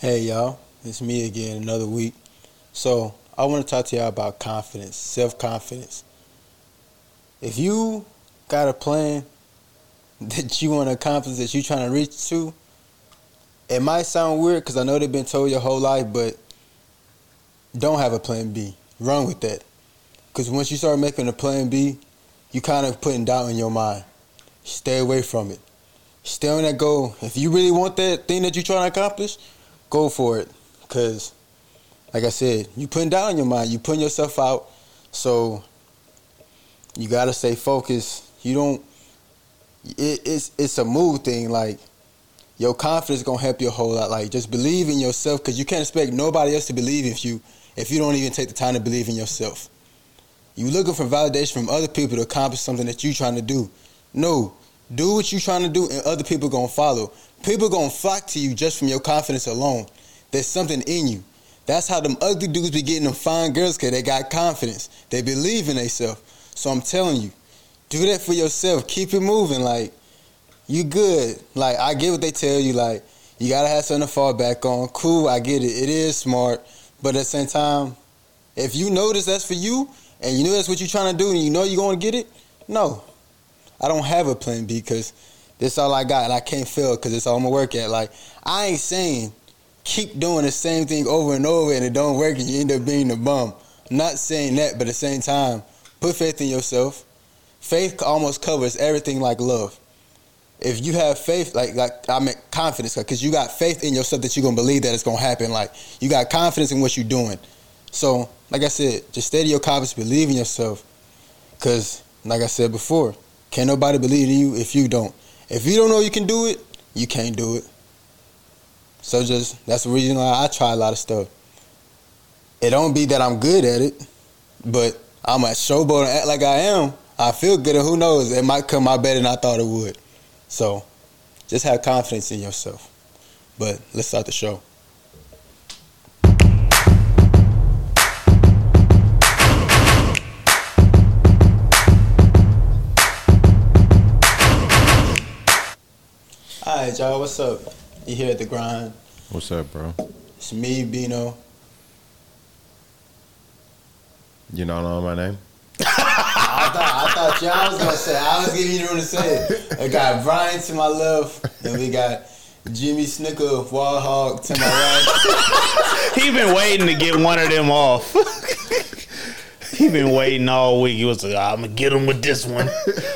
Hey y'all, it's me again, another week. So I want to talk to y'all about confidence, self confidence. If you got a plan that you want to accomplish, that you're trying to reach to, it might sound weird because I know they've been told your whole life, but don't have a plan B. Run with that. Because once you start making a plan B, you kind of putting doubt in your mind. Stay away from it. Stay on that goal. If you really want that thing that you're trying to accomplish, go for it. Cause, like I said, you putting doubt in your mind. You putting yourself out. So you gotta stay focused. You don't. It, it's it's a mood thing. Like your confidence gonna help you a whole lot. Like just believe in yourself. Cause you can't expect nobody else to believe if you if you don't even take the time to believe in yourself. You looking for validation from other people to accomplish something that you trying to do. No, do what you trying to do, and other people gonna follow. People gonna flock to you just from your confidence alone. There's something in you. That's how them ugly dudes be getting them fine girls, cause they got confidence. They believe in themselves. So I'm telling you, do that for yourself. Keep it moving. Like you good. Like I get what they tell you. Like you gotta have something to fall back on. Cool, I get it. It is smart, but at the same time, if you notice that's for you, and you know that's what you're trying to do, and you know you're gonna get it, no, I don't have a plan B because this all I got, and I can't fail because it's all I'm gonna work at. Like I ain't saying keep doing the same thing over and over and it don't work and you end up being the bum. I'm not saying that, but at the same time, put faith in yourself. Faith almost covers everything like love. If you have faith, like like I mean confidence, because you got faith in yourself that you're gonna believe that it's gonna happen. Like you got confidence in what you're doing. So, like I said, just steady your confidence, believe in yourself. Cause, like I said before, can't nobody believe in you if you don't. If you don't know you can do it, you can't do it. So just that's the reason why I try a lot of stuff. It don't be that I'm good at it, but I'm a showboat and act like I am. I feel good, and who knows, it might come out better than I thought it would. So, just have confidence in yourself. But let's start the show. Right, y'all, what's up? You here at the grind? What's up, bro? It's me, Bino. You don't know my name? I thought I thought y'all was gonna say. I was giving you room to say it. I got Brian to my left, and we got Jimmy Snicker, Wall Hog to my right. He been waiting to get one of them off. he been waiting all week. He was like, "I'm gonna get him with this one,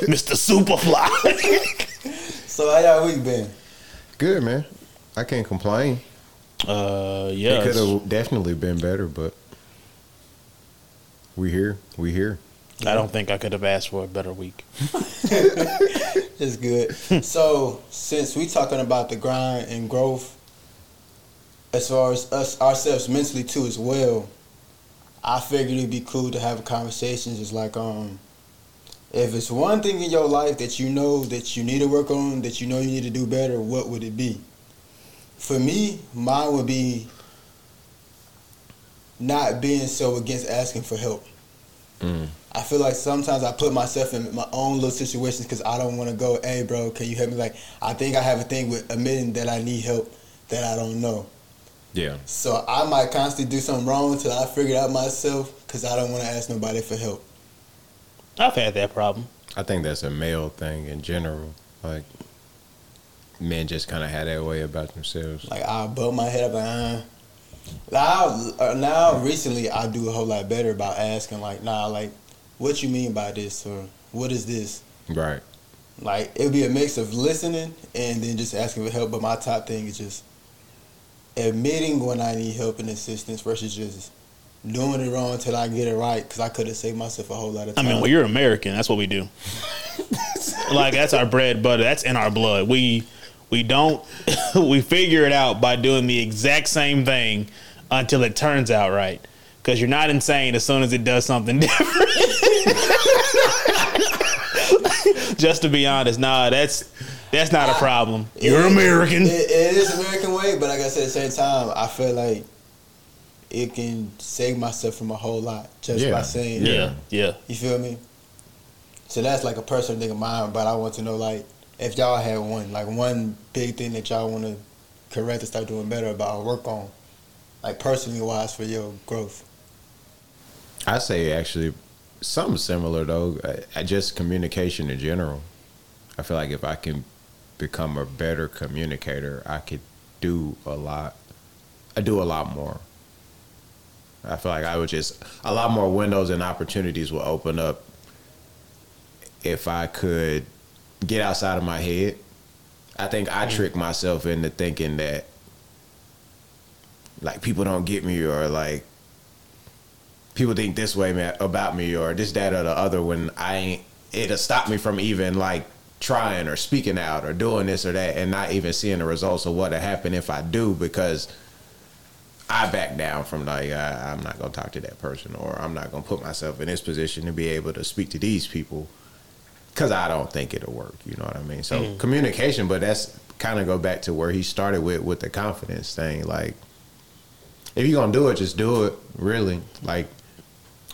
Mister Superfly." So how y'all week been? Good, man. I can't complain. uh, yeah, It yeah, could have definitely been better, but we here. We here. I don't think I could have asked for a better week. It's good. so since we talking about the grind and growth, as far as us ourselves mentally too as well, I figured it'd be cool to have a conversation just like um if it's one thing in your life that you know that you need to work on, that you know you need to do better, what would it be? For me, mine would be not being so against asking for help. Mm. I feel like sometimes I put myself in my own little situations because I don't want to go, hey, bro, can you help me? Like, I think I have a thing with admitting that I need help that I don't know. Yeah. So I might constantly do something wrong until I figure it out myself because I don't want to ask nobody for help. I've had that problem. I think that's a male thing in general. Like men just kind of had that way about themselves. Like, I butt my head up, like, uh. Now, uh, now recently, I do a whole lot better about asking, like, nah, like, what you mean by this or what is this? Right. Like, it'll be a mix of listening and then just asking for help. But my top thing is just admitting when I need help and assistance versus just doing it wrong until I get it right because I could have saved myself a whole lot of time. I mean, well, you're American. That's what we do. like that's our bread butter. That's in our blood. We we don't we figure it out by doing the exact same thing until it turns out right. Because you're not insane as soon as it does something different. Just to be honest, nah, that's that's not a problem. You're It- American. It, it is American way, but like I said, at the same time, I feel like it can save myself from a whole lot just Yeah. by saying, yeah, yeah. You feel me? So that's like a personal thing of mine, but I want to know like if y'all had one, like one big thing that y'all want to correct and start doing better about or work on, like personally wise for your growth? I say actually something similar though. I, I just communication in general. I feel like if I can become a better communicator, I could do a lot. I do a lot more. I feel like I would just a lot more windows and opportunities will open up if I could get outside of my head. I think I mm. trick myself into thinking that like people don't get me or like people think this way man, about me or this that or the other when I ain't it'll stop me from even like trying or speaking out or doing this or that and not even seeing the results of what'll happen if I do because I back down from like uh, I'm not gonna talk to that person or I'm not gonna put myself in this position to be able to speak to these people because I don't think it'll work. You know what I mean? So communication, but that's kind of go back to where he started with with the confidence thing. Like if you're gonna do it, just do it. Really, like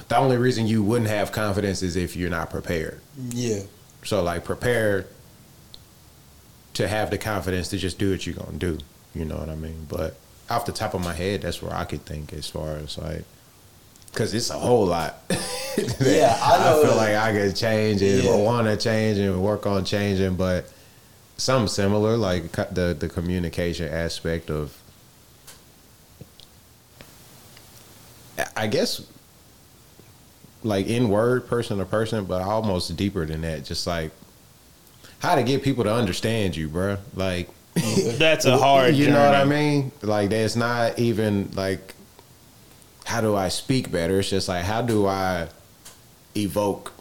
the only reason you wouldn't have confidence is if you're not prepared. Yeah. So like prepare to have the confidence to just do what you're gonna do. You know what I mean? But off the top of my head, that's where I could think as far as like, cause it's a whole lot. Yeah, I know feel like I could change and Yeah. want to change and work on changing, but something similar, like the the communication aspect of. I guess like in word person to person, but almost deeper than that. Just like how to get people to understand you, bruh. Like Mm-hmm. That's a hard. you know what I mean? Like there's not even like how do I speak better? It's just like how do I evoke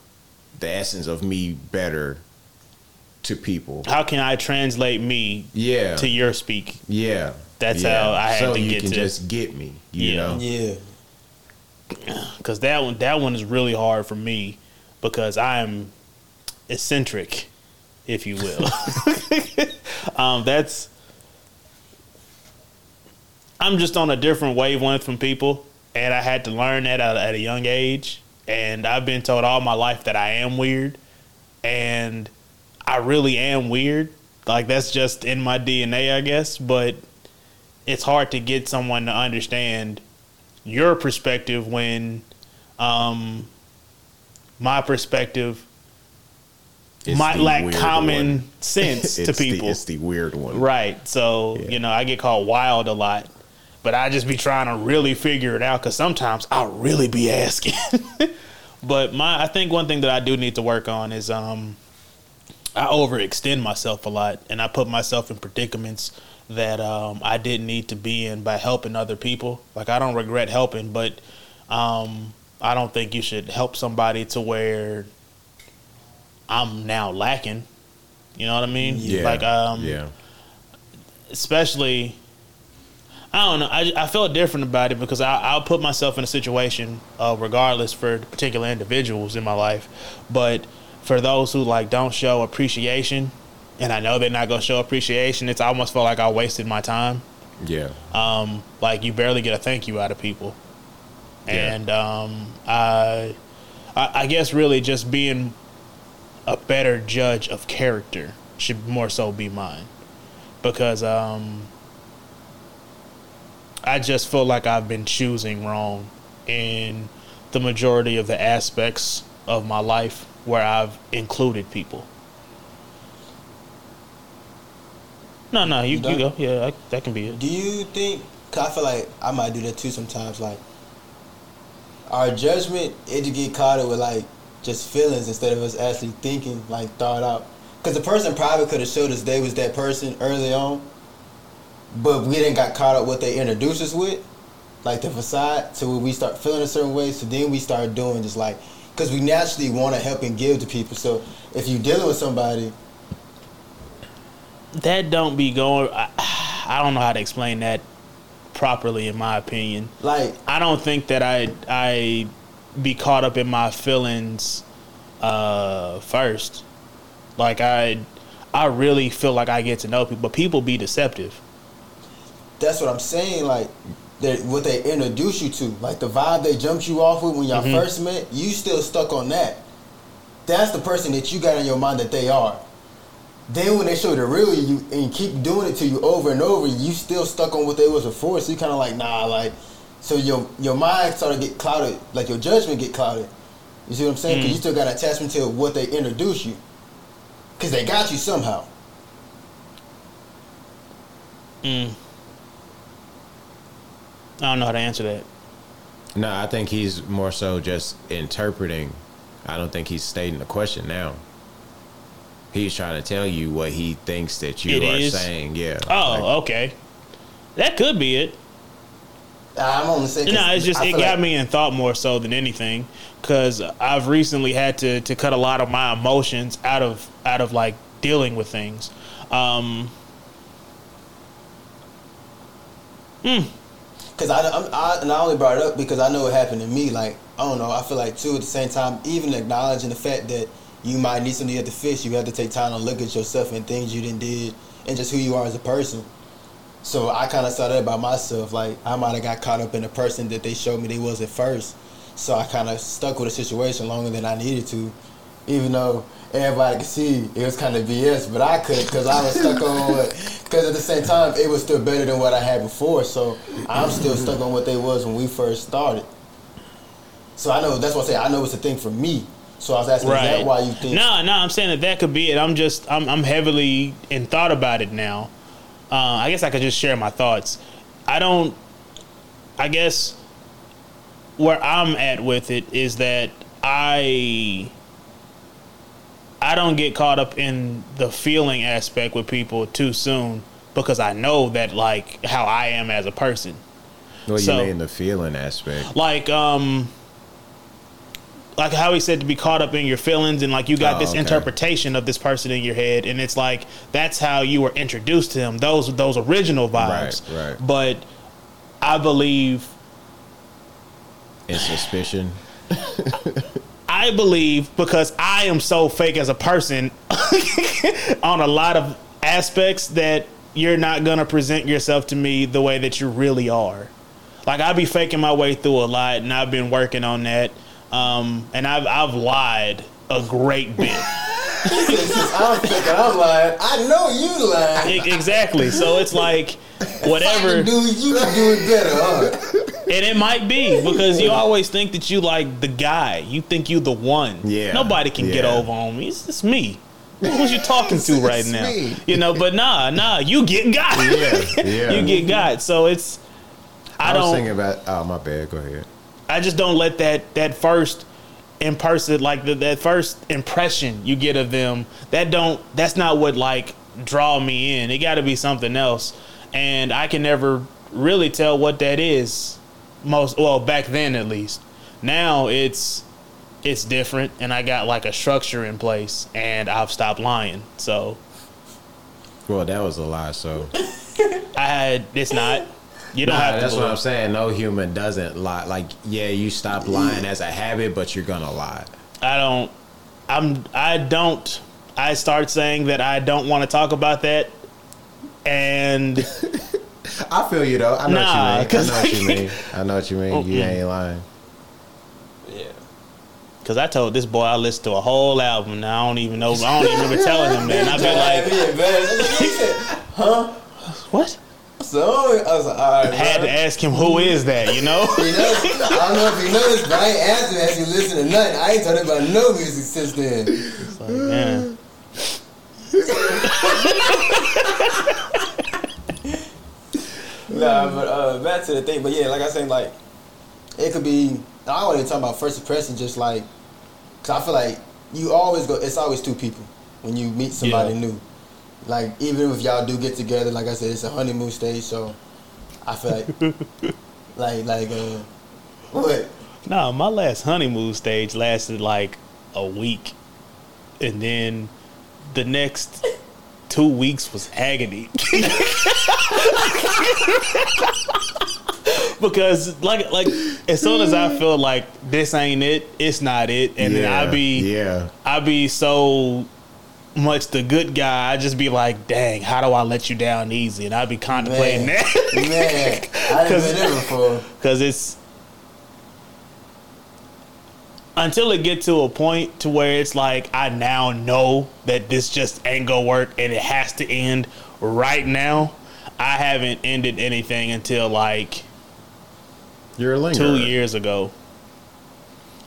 the essence of me better to people? How can I translate me Yeah. to your speak? yeah. That's yeah. how I had so to you get can to- just get me. You Yeah. know? Yeah. because that one that one is really hard for me because I'm eccentric, if you will. um, that's I'm just on a different wavelength from people, and I had to learn that at, at a young age. And I've been told all my life that I am weird, and I really am weird. Like that's just in my DNA, I guess. But it's hard to get someone to understand your perspective when um, my perspective might lack common one. sense to It's the- people. it's the weird one. Right. So, Yeah. you know, I get called wild a lot. But I just be trying to really figure it out because sometimes I'll really be asking. but my I think one thing that I do need to work on is um I overextend myself a lot and I put myself in predicaments that um I didn't need to be in by helping other people. Like I don't regret helping, but um I don't think you should help somebody to where I'm now lacking. You know what I mean? Yeah. Like um yeah. especially I don't know. I, I felt different about it because I, I'll put myself in a situation, uh, regardless for particular individuals in my life, but for those who like don't show appreciation, and I know they're not gonna show appreciation, it's I almost felt like I wasted my time. Yeah. Um, like you barely get a thank you out of people, Yeah. and um, I, I guess really just being a better judge of character should more so be mine, because um, I just feel like I've been choosing wrong in the majority of the aspects of my life where I've included people. No, no, you, You you go. Yeah, I, that can be it. Do you think? Cause I feel like I might do that too sometimes. Like our judgment, it to get caught up with like just feelings instead of us actually thinking, like thought out. Cause the person probably could have showed us they was that person early on, but we didn't got caught up what they introduced us with, like the facade. So we start feeling a certain way, so then we start doing just like, cause we naturally want to help and give to people. So if you dealing with somebody, that don't be going. I, I don't know how to explain that properly, in my opinion. like I don't think that I I be caught up in my feelings uh, first. Like I I really feel like I get to know people, but people be deceptive. That's what I'm saying. Like, that what they introduce you to, like the vibe they jumped you off with when y'all Mhm. first met, you still stuck on that. That's the person that you got in your mind that they are. then when they show the real you and keep doing it to you over and over, you still stuck on what they was before. So you kind of like nah, like so your your mind started to get clouded, like your judgment get clouded. You see what I'm saying? Because Mm. you still got attachment to what they introduce you, because they got you somehow. Mm. I don't know how to answer that. No, I think he's more so just interpreting. I don't think he's stating the question now. He's trying to tell you what he thinks that you It are is? saying. Yeah. Oh, Like, okay. That could be it. I'm only saying. No, it's just it got like- me in thought more so than anything because I've recently had to to cut a lot of my emotions out of out of like dealing with things. Um, Cause I, I and I only brought it up because I know it happened to me. Like I don't know. I feel like too at the same time, even acknowledging the fact that you might need have to fix, you have to take time to look at yourself and things you didn't did, and just who you are as a person. So I kind of saw that about myself. Like I might have got caught up in the person that they showed me they was at first. So I kind of stuck with a situation longer than I needed to, even though everybody could see it was kind of BS. But I couldn't because I was stuck on what. Because at the same time, it was still better than what I had before. So I'm still stuck on what they was when we first started. So I know that's what I say. I know it's a thing for me. So I was asking, is that why you think? No, no, I'm saying that that could be it. I'm just I'm I'm heavily in thought about it now. Uh, I guess I could just share my thoughts. I don't. I guess where I'm at with it is that I I don't get caught up in the feeling aspect with people too soon because I know that like how I am as a person. What So- you mean the feeling aspect? Like um like how he said to be caught up in your feelings and like you got Oh, this okay. interpretation of this person in your head and it's like that's how you were introduced to him those those original vibes Right, right. but i believe And suspicion. I believe because I am so fake as a person on a lot of aspects that you're not gonna present yourself to me the way that you really are. Like I be faking my way through a lot, and I've been working on that. Um, and I've I've lied a great bit. I'm thinking, I'm lying. I know you lying. E- exactly. So it's like whatever, can do you can do it better, huh? and it might be because you always think that you like the guy. You think you the one. Yeah. Nobody can get over on me. It's just me. Who's you talking to right It's now? me. You know, but nah, nah, you get got. Yeah, yeah. you get got. So it's I, I, was don't thinking about. Oh, my bad. Go ahead. I just don't let that that first in person like the, that first impression you get of them that don't that's not what like draw me in. It got to be something else, and I can never really tell what that is. Most well back then at least. Now it's it's different, and I got like a structure in place, and I've stopped lying. So Well, that was a lie. So I had it's not. You don't Nah, have to. that's what. I'm saying. No human doesn't lie. Like, yeah, you stop lying as a habit, but you're gonna lie. I don't. I'm. I don't. I start saying that I don't want to talk about that, and I feel you though. I know Nah, what you mean. I 'cause know what you mean. I know what you mean. You ain't lying. Yeah. because I told this boy I listened to a whole album. Now I don't even know. I don't even remember telling him that. And I've been like. Huh? what? So I was like, all right, I had bro. to ask him who is that. You know? You know, I don't know if you noticed, but I ain't asked him as you listen to nothing. I ain't told him about no music since then. Like, man. Nah, but uh, back to the thing. But yeah, like I said, like it could be. I don't even talk about first impression. Just like, cause I feel like you always go. It's always two people when you meet somebody Yeah. new. Like even if y'all do get together, like I said, it's a honeymoon stage. So I feel like, like, like, uh, what? No, my last honeymoon stage lasted like a week, and then the next two weeks was agony. because like like as soon as I feel like this ain't it, it's not it, and then I be yeah. I be so much the good guy. I just be like, dang, how do I let you down easy? And I'd be contemplating Man. that Man, I didn't been there before. because it's until it get to a point to where it's like I now know that this just ain't gonna work and it has to end right now. I haven't ended anything until like You're a lingerer. two years ago.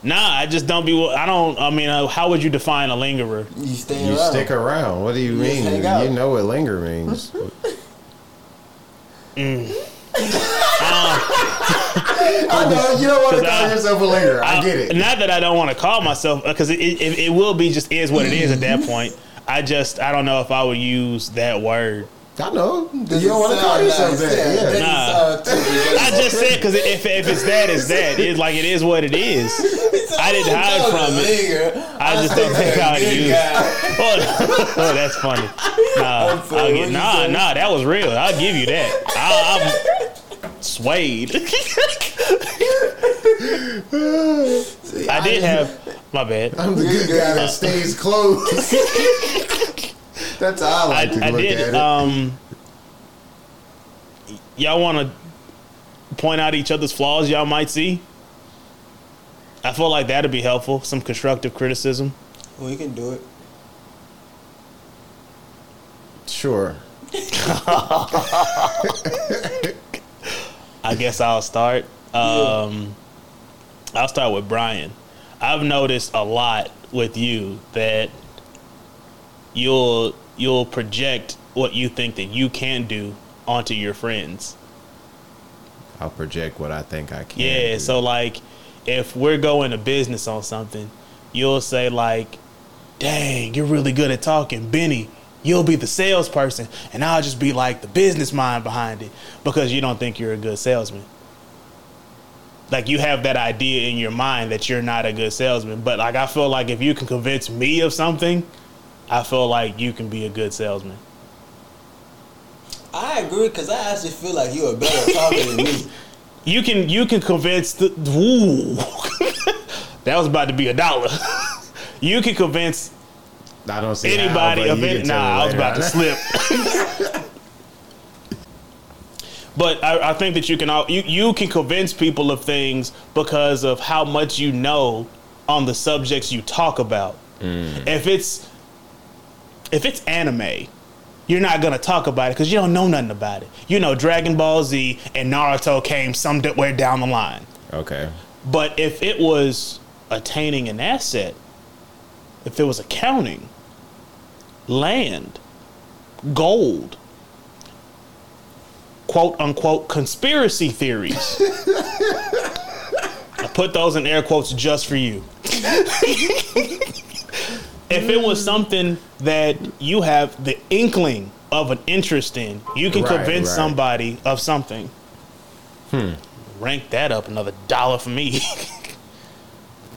Nah, I just don't be. I don't. I mean, uh, how would you define a lingerer? You stay You around. stick around. What do you You mean? You know what linger means. Mm. Uh, I know you don't want to 'Cause call I- yourself a lingerer. I get it. Not that I don't want to call myself uh, because it, it it will be just is what it is at that point. I just I don't know if I would use that word. I know. Doesn't you don't want to call sound yourself nice. that. Yeah, Yeah. Uh, nah. I just said because if if it's that, it's that. It's like it is what it is. I didn't oh, hide from it. I just don't think I would use. Oh, oh, that's funny. Nah, I'm sorry, I'll get, nah, nah. That was real. I'll give you that. I, I'm swayed. I did have my bad. I'm the good guy that uh, stays close. That's how I I, like to I look did. at it. Um, y'all want to point out each other's flaws y'all might see? I feel like that'd be helpful. Some constructive criticism. We can do it. sure. I guess I'll start. Um, I'll start with Brian. I've noticed a lot with you that you'll you'll project what you think that you can do onto your friends. I'll project what I think I can. Yeah, do. so like if we're going to business on something, you'll say like, "Dang, you're really good at talking, Benny." You'll be the salesperson, and I'll just be like the business mind behind it because you don't think you're a good salesman. Like you have that idea in your mind that you're not a good salesman, but like I feel like if you can convince me of something, I feel like you can be a good salesman. I agree because I actually feel like you're a better talker than me. You can you can convince the ooh. that was about to be a dollar. you can convince I don't see anybody how, of but any. can tell me Nah, I was about to slip. but I, I think that you can all you, you can convince people of things because of how much you know on the subjects you talk about. Mm. If it's if it's anime, you're not gonna talk about it because you don't know nothing about it. You know, Dragon Ball Z and Naruto came somewhere down the line. Okay. But if it was attaining an asset, if it was accounting, land, gold, quote unquote conspiracy theories. I put those in air quotes just for you. if it was something that you have the inkling of an interest in, you can Right, convince right. somebody of something. Hmm. Rank that up another dollar for me.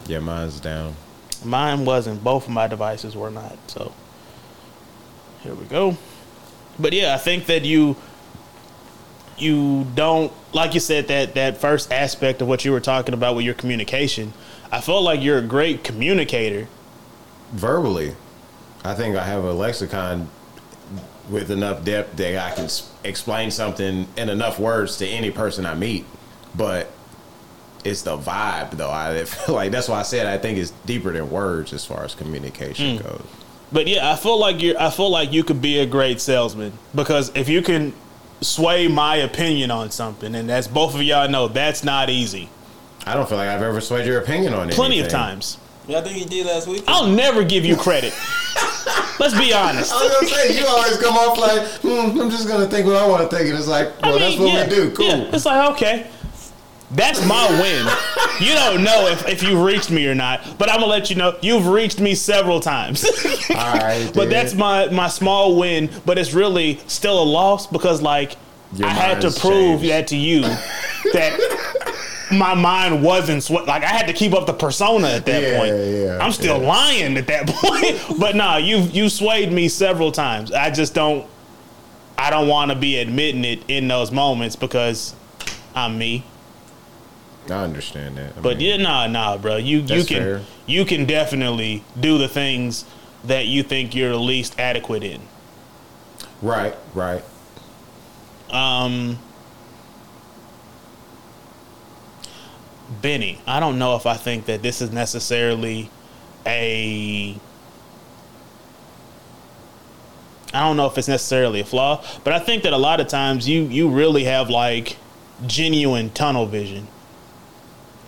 Yeah, mine's down. Mine wasn't. Both of my devices were not. So here we go. But yeah, I think that you you don't like you said that that first aspect of what you were talking about with your communication. I felt like you're a great communicator. Verbally, I think I have a lexicon with enough depth that I can s- explain something in enough words to any person I meet. But it's the vibe, though. I feel like that's why I said I think it's deeper than words as far as communication mm. goes. But yeah, I feel like you're I feel like you could be a great salesman because if you can sway my opinion on something and that's both of y'all know that's not easy. I don't feel like I've ever swayed your opinion on it. Plenty of times. Yeah, I think you did last week. I'll never give you credit. Let's be honest. I was gonna say you always come off like hmm, I'm just gonna think what I want to think, and it's like, well, I mean, that's what yeah, we do. Cool. yeah. It's like, okay. That's my win. You don't know if, if you've reached me or not, but I'm gonna let you know you've reached me several times. All right, but that's my my small win, but it's really still a loss because like Your I had to prove changed. that to you that my mind wasn't like I had to keep up the persona at that Yeah, point. yeah, I'm still yeah. lying at that point. but nah, you you swayed me several times. I just don't I don't want to be admitting it in those moments because I'm me. I understand that. I But mean, yeah, nah, nah, bro. You you can fair. you can definitely do the things that you think you're the least adequate in. right, right. Um, Benny, I don't know if I think that this is necessarily a. I don't know if it's necessarily a flaw, but I think that a lot of times you you really have like genuine tunnel vision.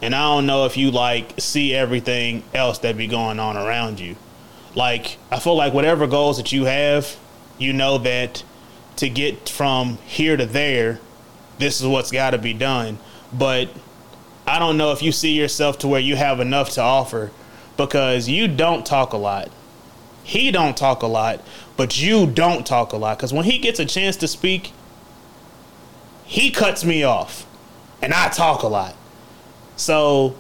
And I don't know if you like see everything else that be going on around you. Like I feel like whatever goals that you have, you know that to get from here to there, this is what's got to be done. But I don't know if you see yourself to where you have enough to offer because you don't talk a lot. He don't talk a lot, but you don't talk a lot cuz when he gets a chance to speak, he cuts me off and I talk a lot. So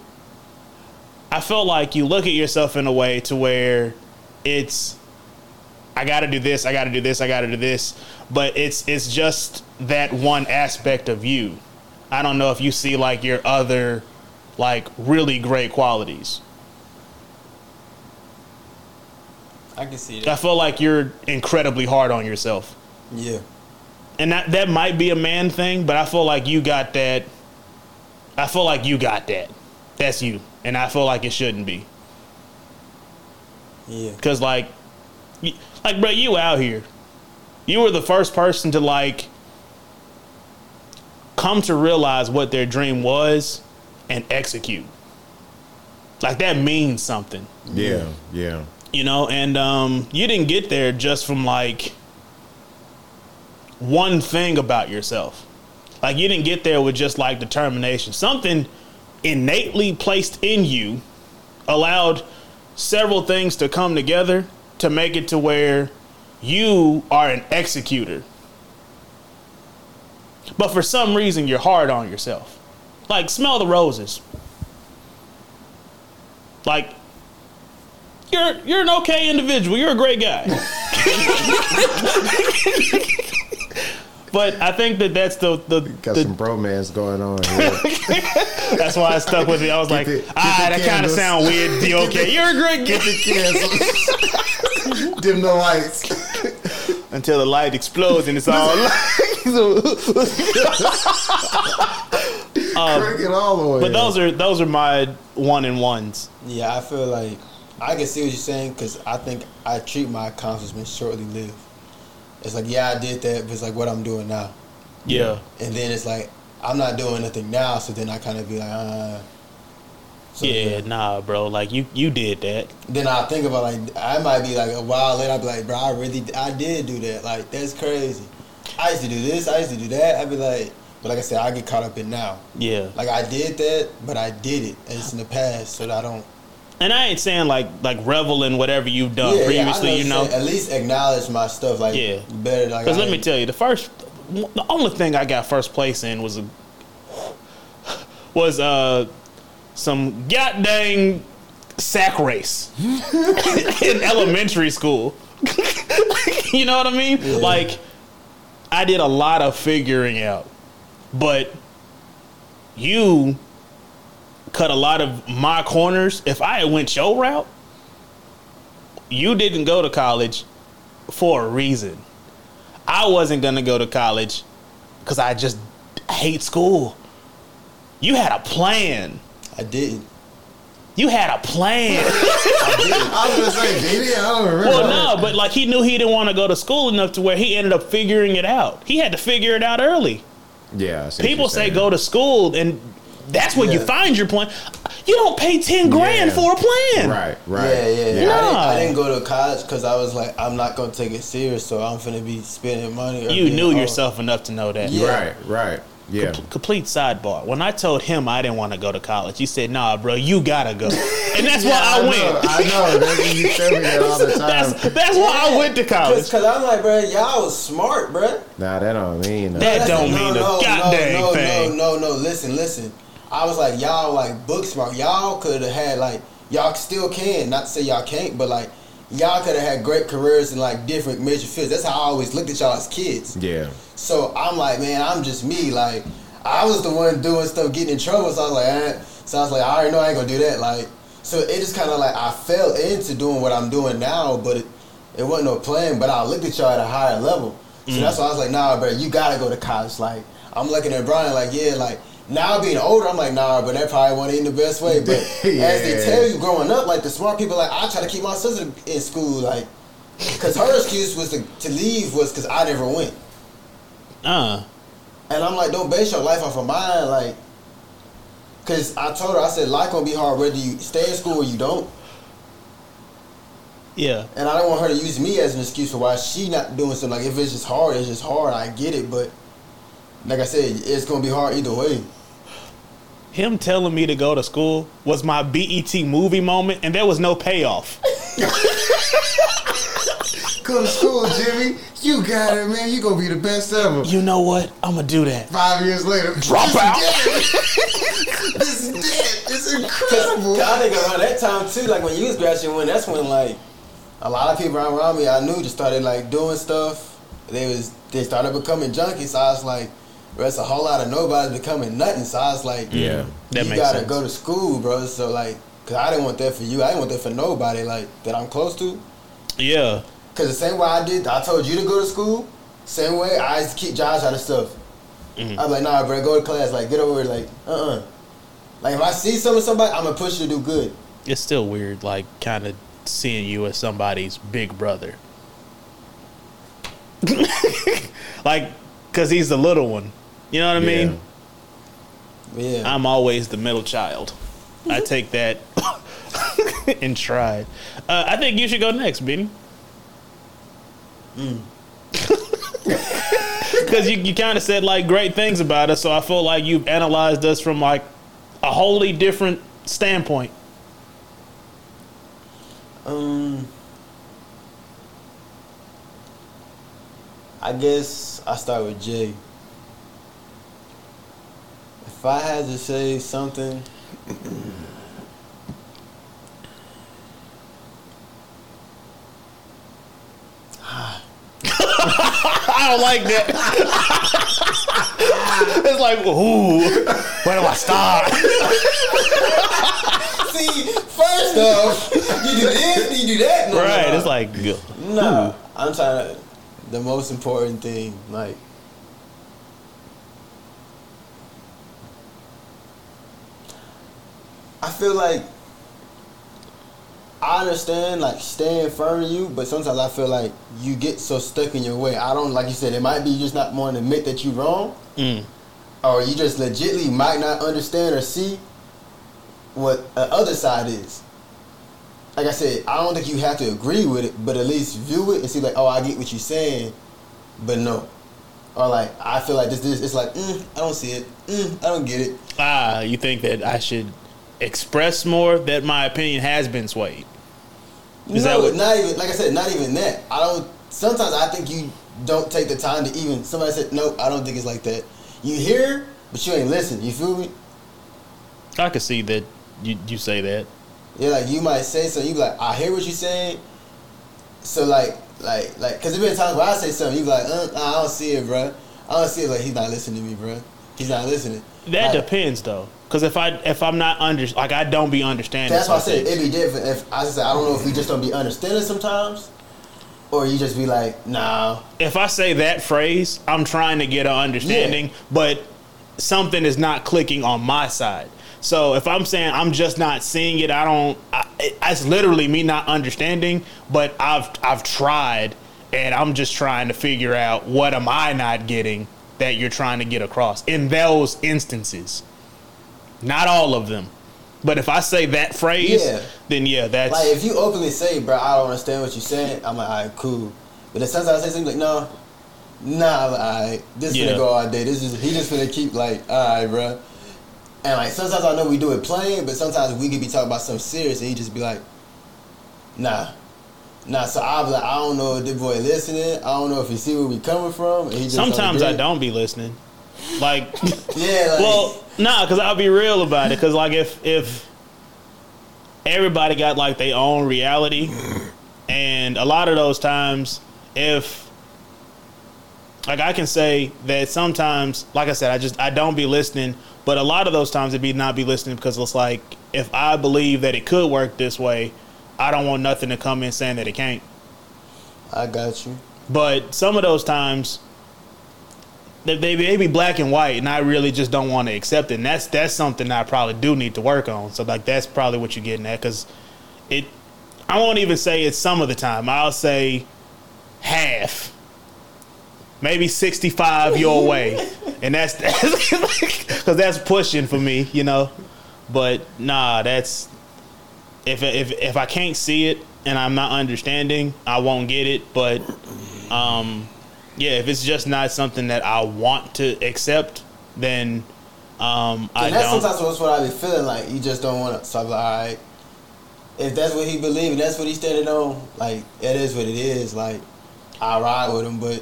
I feel like you look at yourself in a way to where it's I got to do this, I got to do this, I got to do this, but it's it's just that one aspect of you. I don't know if you see like your other like really great qualities. I can see it. I feel like you're incredibly hard on yourself. Yeah. And that that might be a man thing, but I feel like you got that I feel like you got that. That's you. And I feel like it shouldn't be. Yeah. Cause like, like, bro, you out here. You were the first person to like come to realize what their dream was and execute. Like that means something, Yeah, yeah. you know. And um, you didn't get there just from like one thing about yourself. Like you didn't get there with just like determination. Something innately placed in you allowed several things to come together to make it to where you are an executor. But for some reason, you're hard on yourself. Like, smell the roses. Like, you're you're an okay individual. You're a great guy. but I think that that's the the, Got the some bromance going on here. that's why I stuck with it. I was like, the- ah, that kind of sound weird. D- Okay, you're a great guy. Get the candles. Dim the lights. Until the light explodes and it's all Crank it all the way. But those are those are my one and ones. Yeah, I feel like I can see what you're saying because I think I treat my accomplishments shortly lived. It's like, yeah, I did that, but it's like what I'm doing now. Yeah. And then it's like, I'm not doing anything now, so then I kind of be like, uh. So, Yeah, nah, bro. Like you you did that. Then I think about like, I might be like a while later, I'll be like, bro, I really, I did do that. Like, that's crazy. I used to do this, I used to do that. I'd be like, but like I said, I get caught up in now. Yeah. Like, I did that, but I did it. And it's in the past, so that I don't. And I ain't saying like like revel in whatever you've done Yeah, yeah, previously, you know. At least acknowledge my stuff. Like, Yeah. better. Like, Because let me tell you, the first, the only thing I got first place in was a was uh some goddamn sack race in elementary school. you know what I mean? Yeah. Like, I did a lot of figuring out, but you cut a lot of my corners. If I had went your route, you didn't go to college for a reason. I wasn't gonna go to college because I just hate school. You had a plan. I didn't. You had a plan. I was gonna say, did he? I don't remember. well, no, but like he knew he didn't want to go to school enough to where he ended up figuring it out. He had to figure it out early. Yeah. I see People say go to school, and that's where you find your plan. You don't pay ten grand Yeah. for a plan. Right, right. Yeah, yeah. yeah. I, didn't, Nah. I didn't go to college because I was like, I'm not gonna take it serious, so I'm finna be spending money. or You knew all- yourself enough to know that. Yeah. Right, right. Yeah. Complete sidebar. When I told him I didn't want to go to college, he said, "Nah, bro, you gotta go," and that's Yeah, why I, know, went. I know. That's you tell me that all the time. That's that's why I went to college. Cause I'm like, bro, y'all was smart, bro. nah, that don't mean nothing. That don't mean a goddamn no, thing. No, no, no. Listen, listen. I was like, y'all like book smart. Y'all could have had like, y'all still can. Not to say y'all can't, but like, y'all could have had great careers in like different major fields. That's how I always looked at y'all as kids. Yeah. So I'm like, man, I'm just me. Like, I was the one doing stuff, getting in trouble. So I was like, eh. so I was like, I already know I ain't gonna do that. Like, so it just kind of like I fell into doing what I'm doing now, but it, it wasn't no plan. But I looked at y'all at a higher level. So Mm. that's why I was like, nah, bro, you gotta go to college. Like, I'm looking at Brian like, yeah, like now being older, I'm like, nah, but that probably wasn't in the best way. But as they tell you growing up, like the smart people, like I try to keep my sister in school, like, cause her excuse was to, to leave was cause I never went. Uh, And I'm like, don't base your life off of mine, like, cause I told her, I said, life gonna be hard whether you stay in school or you don't. yeah. And I don't want her to use me as an excuse for why she not doing something. Like if it's just hard, it's just hard. I get it, but like I said, it's gonna be hard either way. Him telling me to go to school was my BET movie moment, and there was no payoff. Go to school, Jimmy. You got it, man. You gonna be the best ever. You know what? I'm gonna do that. Five years later, Drop this out. Is dead. this is dead. It's Cause incredible. I think around that time too, like when you was graduating, that's when like a lot of people around me I knew just started like doing stuff. They was they started becoming junkies. So I was like, it's a whole lot of nobody's becoming nothing. So I was like, Yeah. That you gotta sense. go to school, bro. So like, cause I didn't want that for you. I didn't want that for nobody like that I'm close to. Yeah. Cause the same way I did, I told you to go to school. Same way I used to keep Josh out of stuff. Mm-hmm. I'm like, nah, bro, go to class. Like, get over it. Like, uh, uh Like, if I see something somebody, I'm gonna push you to do good. It's still weird, like kind of seeing you as somebody's big brother. like, cause he's the little one. You know what I mean? Yeah, I'm always the middle child. I take that and try. Uh, I think you should go next, Benny. Because you, you kind of said like great things about us, so I feel like you've analyzed us from like a wholly different standpoint. um, I guess I start with Jay. If I had to say something, I don't like that. it's like, ooh, where do I start? see, first off, you do this, you do that. No, right? no. It's like, No, I'm trying to. The most important thing, like, I feel like I understand, like, staying firm to you, but sometimes I feel like you get so stuck in your way. I don't, like you said, it might be you just not wanting to admit that you're wrong, Mm. or you just legitly might not understand or see what the other side is like I said, I don't think you have to agree with it, but at least view it and see like, oh, I get what you're saying, but no, or like I feel like this, this, it's like, mm, I don't see it, mm, I don't get it. ah, you think that I should express more that my opinion has been swayed? Is no, what- not even like I said, not even that. I don't. Sometimes I think you don't take the time to even. Somebody said, no, I don't think it's like that. You hear, but you ain't listen. You feel me? I can see that you you say that. Yeah, like you might say something. You be like, I hear what you're saying. So like, like, like, cause there been times where I say something, you be like, uh, nah, I don't see it, bro. I don't see it. Like he's not listening to me, bro. He's not listening. That Like, depends though, because if I if I'm not under like I don't be understanding. That's why I said it'd be different. If I said I don't know if we just don't be understanding sometimes, or you just be like, nah. if I say that phrase, I'm trying to get an understanding, but something is not clicking on my side. So if I'm saying I'm just not seeing it, I don't. I, it, it's literally me not understanding. But I've I've tried, and I'm just trying to figure out what am I not getting that you're trying to get across in those instances. Not all of them, but if I say that phrase, Yeah. then yeah, that's Like if you openly say, bro, I don't understand what you're saying, I'm like, all right, cool. But then sometimes I say something like, no, nah, I'm all right, this Yeah. finna go all day. This is he just gonna keep like, all right, bro. And like sometimes I know we do it playing, but sometimes we could be talking about something serious, and he just be like, nah. Nah, so I'll be like, I don't know if this boy listening. I don't know if he see where we coming from. And he just sometimes I don't be listening. Like Yeah, like, well, nah, because I'll be real about it. Because like if if everybody got like their own reality, and a lot of those times, if like I can say that sometimes, like I said, I just I don't be listening. But a lot of those times it be not be listening because it's like if I believe that it could work this way, I don't want nothing to come in saying that it can't. I got you. But some of those times, they, they may be black and white, and I really just don't want to accept it. And that's that's something I probably do need to work on. So like that's probably what you're getting at because it. I won't even say it's some of the time. I'll say half, maybe sixty five your way, and that's because that's pushing for me, you know. But nah, that's if if if I can't see it and I'm not understanding, I won't get it. But um, yeah, if it's just not something that I want to accept, then um, I And that's don't. sometimes what's what I be feeling like. You just don't want to. So I'm like, all right. If that's what he believe and that's what he's standing on, like it is what it is. Like I ride with him, but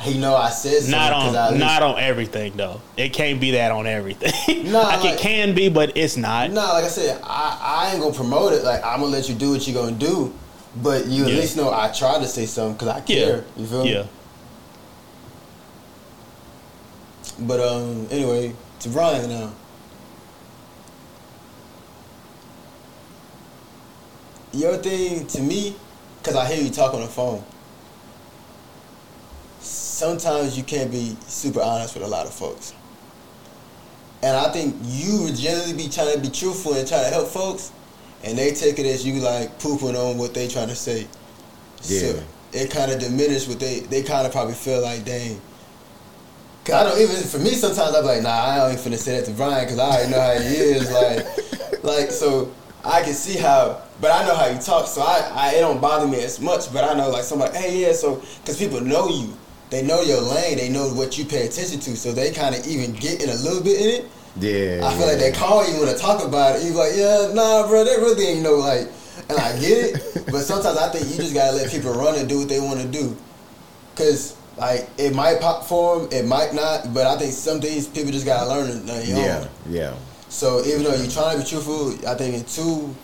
he know I said something. Not 'cause I on, not on everything though. It can't be that on everything. Nah, like, it can be, but it's not. No, like I said, I, I ain't gonna promote it. Like I'm gonna let you do what you're gonna do, but you at Yeah. least know I try to say something because I Yeah, care. You feel me? yeah. But um, anyway, to Brian now. Your thing to me, cause I hear you talk on the phone. Sometimes you can't be super honest with a lot of folks. And I think you would generally be trying to be truthful and trying to help folks, and they take it as you like pooping on what they trying to say. Yeah. So it kind of diminished what they they kind of probably feel like, dang. Cause I don't even for me sometimes I'm like, nah, I don't even finna say that to Brian because I already know how he is. Like, like so I can see how, but I know how you talk, so I, I it don't bother me as much. But I know like somebody, hey yeah, so because people know you, they know your lane, they know what you pay attention to, so they kind of even get in a little bit in it. Yeah. I feel like they call you when to talk about it. You like, yeah, nah, bro, they really ain't know like, and I get it, but sometimes I think you just gotta let people run and do what they want to do, cause like it might pop for them, it might not, but I think some things people just gotta learn their Yeah. own. Yeah. So even though you're trying to be truthful, I think in two,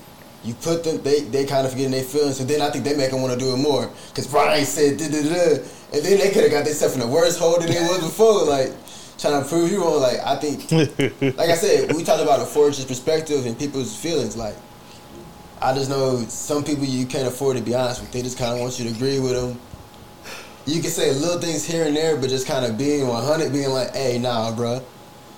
you put them, they they kind of forget their feelings, so then I think they make them want to do it more, cause Brian said da da da, and then they could have got themselves in the worst hole than they was before, like. Trying to prove you wrong, like I think like I said, we talked about a forger's perspective and people's feelings. Like, I just know some people you can't afford to be honest with. They just kind of want you to agree with them. You can say little things here and there, but just kind of being 100, being like, hey, nah, bruh.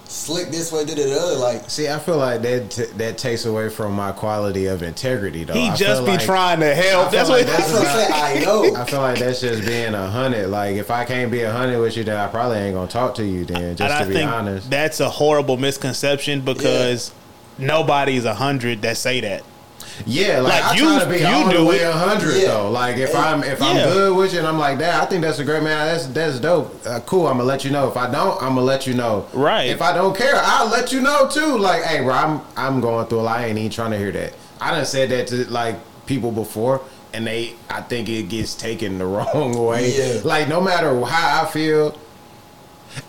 Slick this way, did it other. Like, See, I feel like that t- that takes away from my quality of integrity, though. he I just be like- trying to help. That's like what. that's that's what I'm saying. I know. I feel like that's just being a hundred. Like if I can't be a hundred with you, then I probably ain't gonna talk to you. Then just and to I be think honest. that's a horrible misconception because nobody's a hundred that say that. Yeah, like, Like, I you- try to be you all the way it. a hundred Yeah. though. Like if I'm if I'm Yeah. good with you and I'm like that, I think that's a great man. That's that's dope. Uh, cool. I'm gonna let you know. If I don't, I'm gonna let you know. Right. If I don't care, I'll let you know too. Like, hey, bro, I'm I'm going through a lot. I ain't even trying to hear that. I done said that to like people before, and they I think it gets taken the wrong way. Yeah. Like no matter how I feel.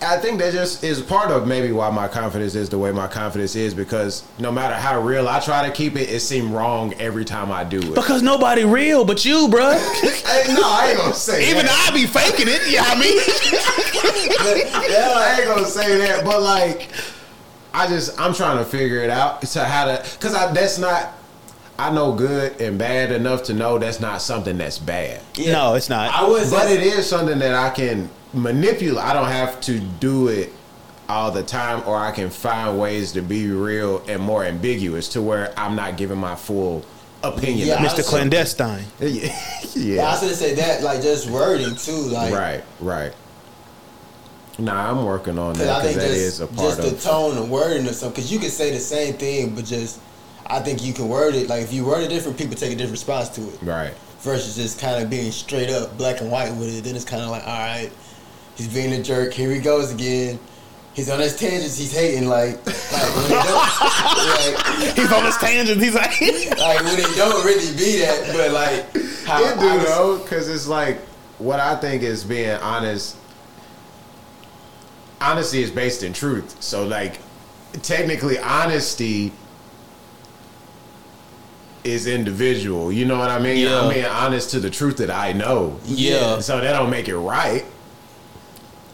I think that just is part of maybe why my confidence is the way my confidence is because no matter how real I try to keep it, it seems wrong every time I do it. Because nobody real but you, bruh. Hey, no, I ain't gonna say Even that. I be faking it. You know what I mean? yeah, I ain't gonna say that, but like, I just I'm trying to figure it out to how to because I that's not I know good and bad enough to know that's not something that's bad, Yeah. No, it's not. I would but it is something that I can manipulate. I don't have to do it all the time, or I can find ways to be real and more ambiguous to where I'm not giving my full opinion. Yeah, Mr. Clandestine. it. yeah. I yeah. was gonna say that, like just wording too, like. Right, right. Nah, I'm working on that I because think that just, is a part of just the tone and wording or something. Because you can say the same thing, but just I think you can word it like if you word it different, people take a different response to it. Right. Versus just kind of being straight up black and white with it. Then it's kind of like, all right, he's being a jerk. Here he goes again. He's on his tangents. He's hating like like when like, He's on his tangents. He's like, like when it don't really be that, but like how It do I was- though, because it's like what I think is being honest. Honesty is based in truth, so like technically, honesty is individual. You know what I mean? Yeah. I'm being honest to the truth that I know. Yeah. So that don't make it right.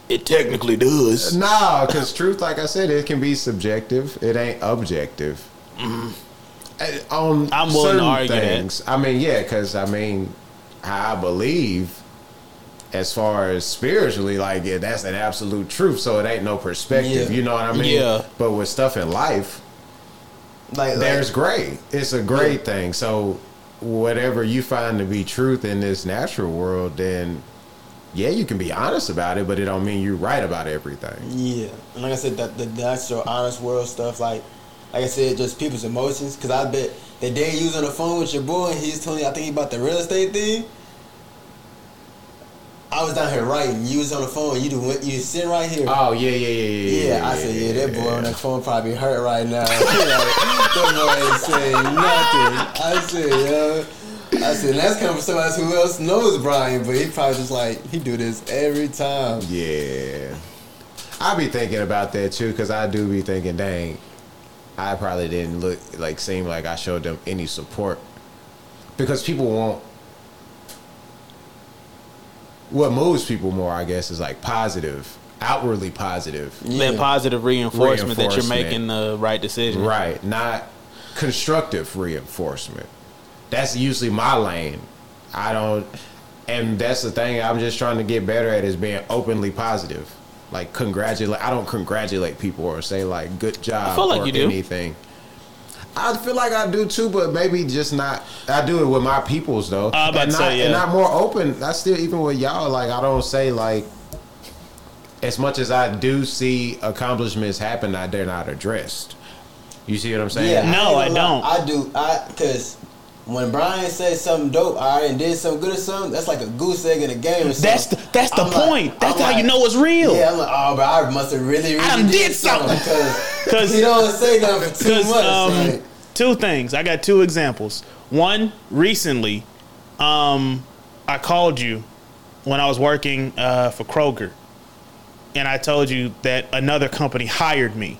It technically does. No, because truth, like I said, it can be subjective. It ain't objective. Uh, On I'm willing to certain argue that. things, I mean, yeah, because I mean, how I believe as far as spiritually, like yeah, that's an absolute truth. So it ain't no perspective. Yeah. You know what I mean? Yeah. But with stuff in life, Like, there's like, gray. It's a great thing. So whatever you find to be truth in this natural world, then yeah, you can be honest about it, but it don't mean you're right about everything. yeah. And like I said, that the natural, honest world stuff, like, like I said, just people's emotions. Cause I bet the day you was on the phone with your boy, and he's telling you, I think about the real estate thing. I was down here writing. You was on the phone. You went. You sitting right here. Oh yeah, yeah, yeah, yeah. Yeah, I said, yeah, that boy on that phone probably hurt right now. like, that boy ain't saying nothing. I said, yo. I said, and that's coming from somebody who else knows Brian, but he probably just like, he do this every time. Yeah. I be thinking about that too, because I do be thinking, dang, I probably didn't look like seem like I showed them any support. Because people want what moves people more, I guess, is like positive, outwardly positive. That positive reinforcement, that you're making the right decision. Right. Not constructive reinforcement. That's usually my lane. I don't and that's the thing I'm just trying to get better at is being openly positive. Like congratulate I don't congratulate people or say like good job I feel like or you do. anything. I feel like I do too, but maybe just not. I do it with my peoples though, I was about and to not say, and yeah. not more open. I still even with y'all, like I don't say like as much as I do see accomplishments happen, I they're not addressed. You see what I'm saying? Yeah, No, ain't I don't. I do. I because when Brian says something dope, all right, and did something good or something, that's like a goose egg in a game. Or something. That's the, that's the I'm like- point. that's I'm how you know it's real. Yeah, I'm like, oh, but I must have really, really I done did something. because he don't say nothing for two months. um, like, two things. I got two examples. One recently, um, I called you when I was working uh, for Kroger, and I told you that another company hired me.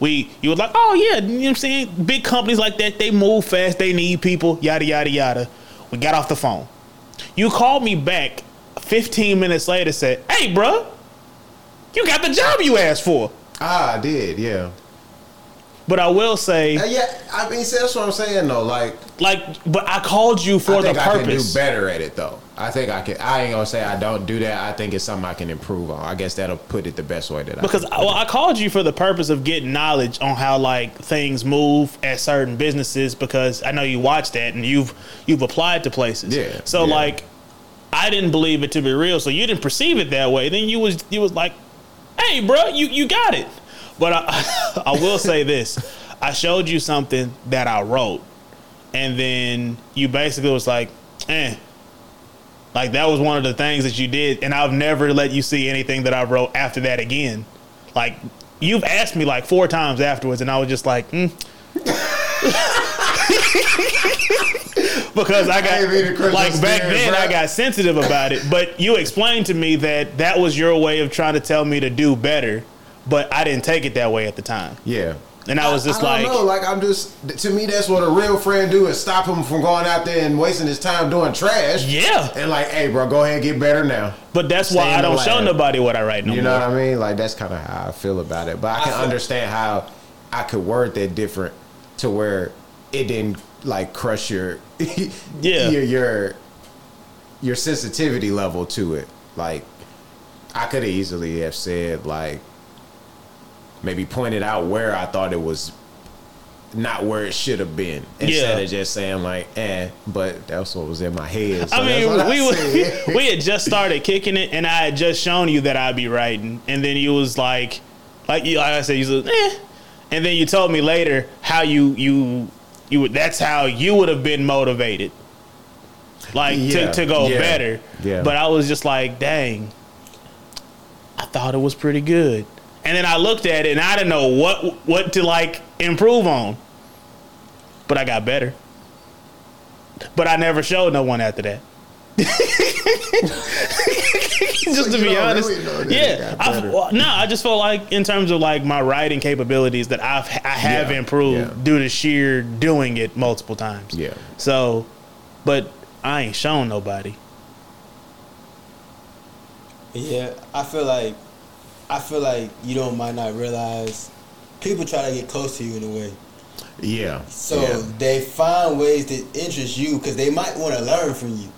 We, you were like, oh yeah, you know what I'm saying? Big companies like that, they move fast, they need people, yada yada yada. We got off the phone. You called me back 15 minutes later, said, hey, bro, you got the job you asked for. Ah, I did, yeah. But I will say, Uh, yeah, I mean, see, that's what I'm saying though. Like, like, but I called you for the think I can do purpose. better at it though. I think I can. I ain't gonna say I don't do that. I think it's something I can improve on. I guess that'll put it the best way that Because I, put well. I called you for the purpose of getting knowledge on how like things move at certain businesses because I know you watch that and you've you've applied to places. Yeah, So yeah. like, I didn't believe it to be real, so you didn't perceive it that way. Then you was you was like, "Hey, bro, you you got it." But I I will say this: I showed you something that I wrote, and then you basically was like, "Eh." Like that was one of the things that you did, and I've never let you see anything that I wrote after that again. Like you've asked me like four times afterwards, and I was just like, mm. because I I ain't mean to got like back then bro. I got sensitive about it. But you explained to me that that was your way of trying to tell me to do better, but I didn't take it that way at the time, yeah. And I was just I like, don't know. Like I'm just to me, that's what a real friend do is stop him from going out there and wasting his time doing trash. yeah. And like, hey, bro, go ahead and get better now. But that's Stay why I don't show nobody what I write no You more. know what I mean? Like that's kind of how I feel about it. But I can feel- understand how I could word that different to where it didn't like crush your Yeah. your your your sensitivity level to it. Like I could easily have said like maybe pointed out where I thought it was not where it should have been instead Yeah. of just saying like eh but that's what was in my head so I mean, we we, we had just started kicking it, and I had just shown you that I'd be writing, and then you was like, like you, like I said, you said, eh, and then you told me later how you you you would. That's how you would have been motivated, like Yeah, to to go yeah, better. yeah. But I was just like, dang, I thought it was pretty good, and then I looked at it, and I didn't know what what to like improve on, but I got better. But I never showed no one after that. just to be honest, really know that it yeah. I, well, no, I just felt like in terms of like my writing capabilities that I've I have Yeah, improved yeah. due to sheer doing it multiple times. Yeah. So, but I ain't shown nobody. Yeah, I feel like I feel like you don't might not realize people try to get close to you in a way. yeah So yeah. they find ways to interest you because they might want to learn from you.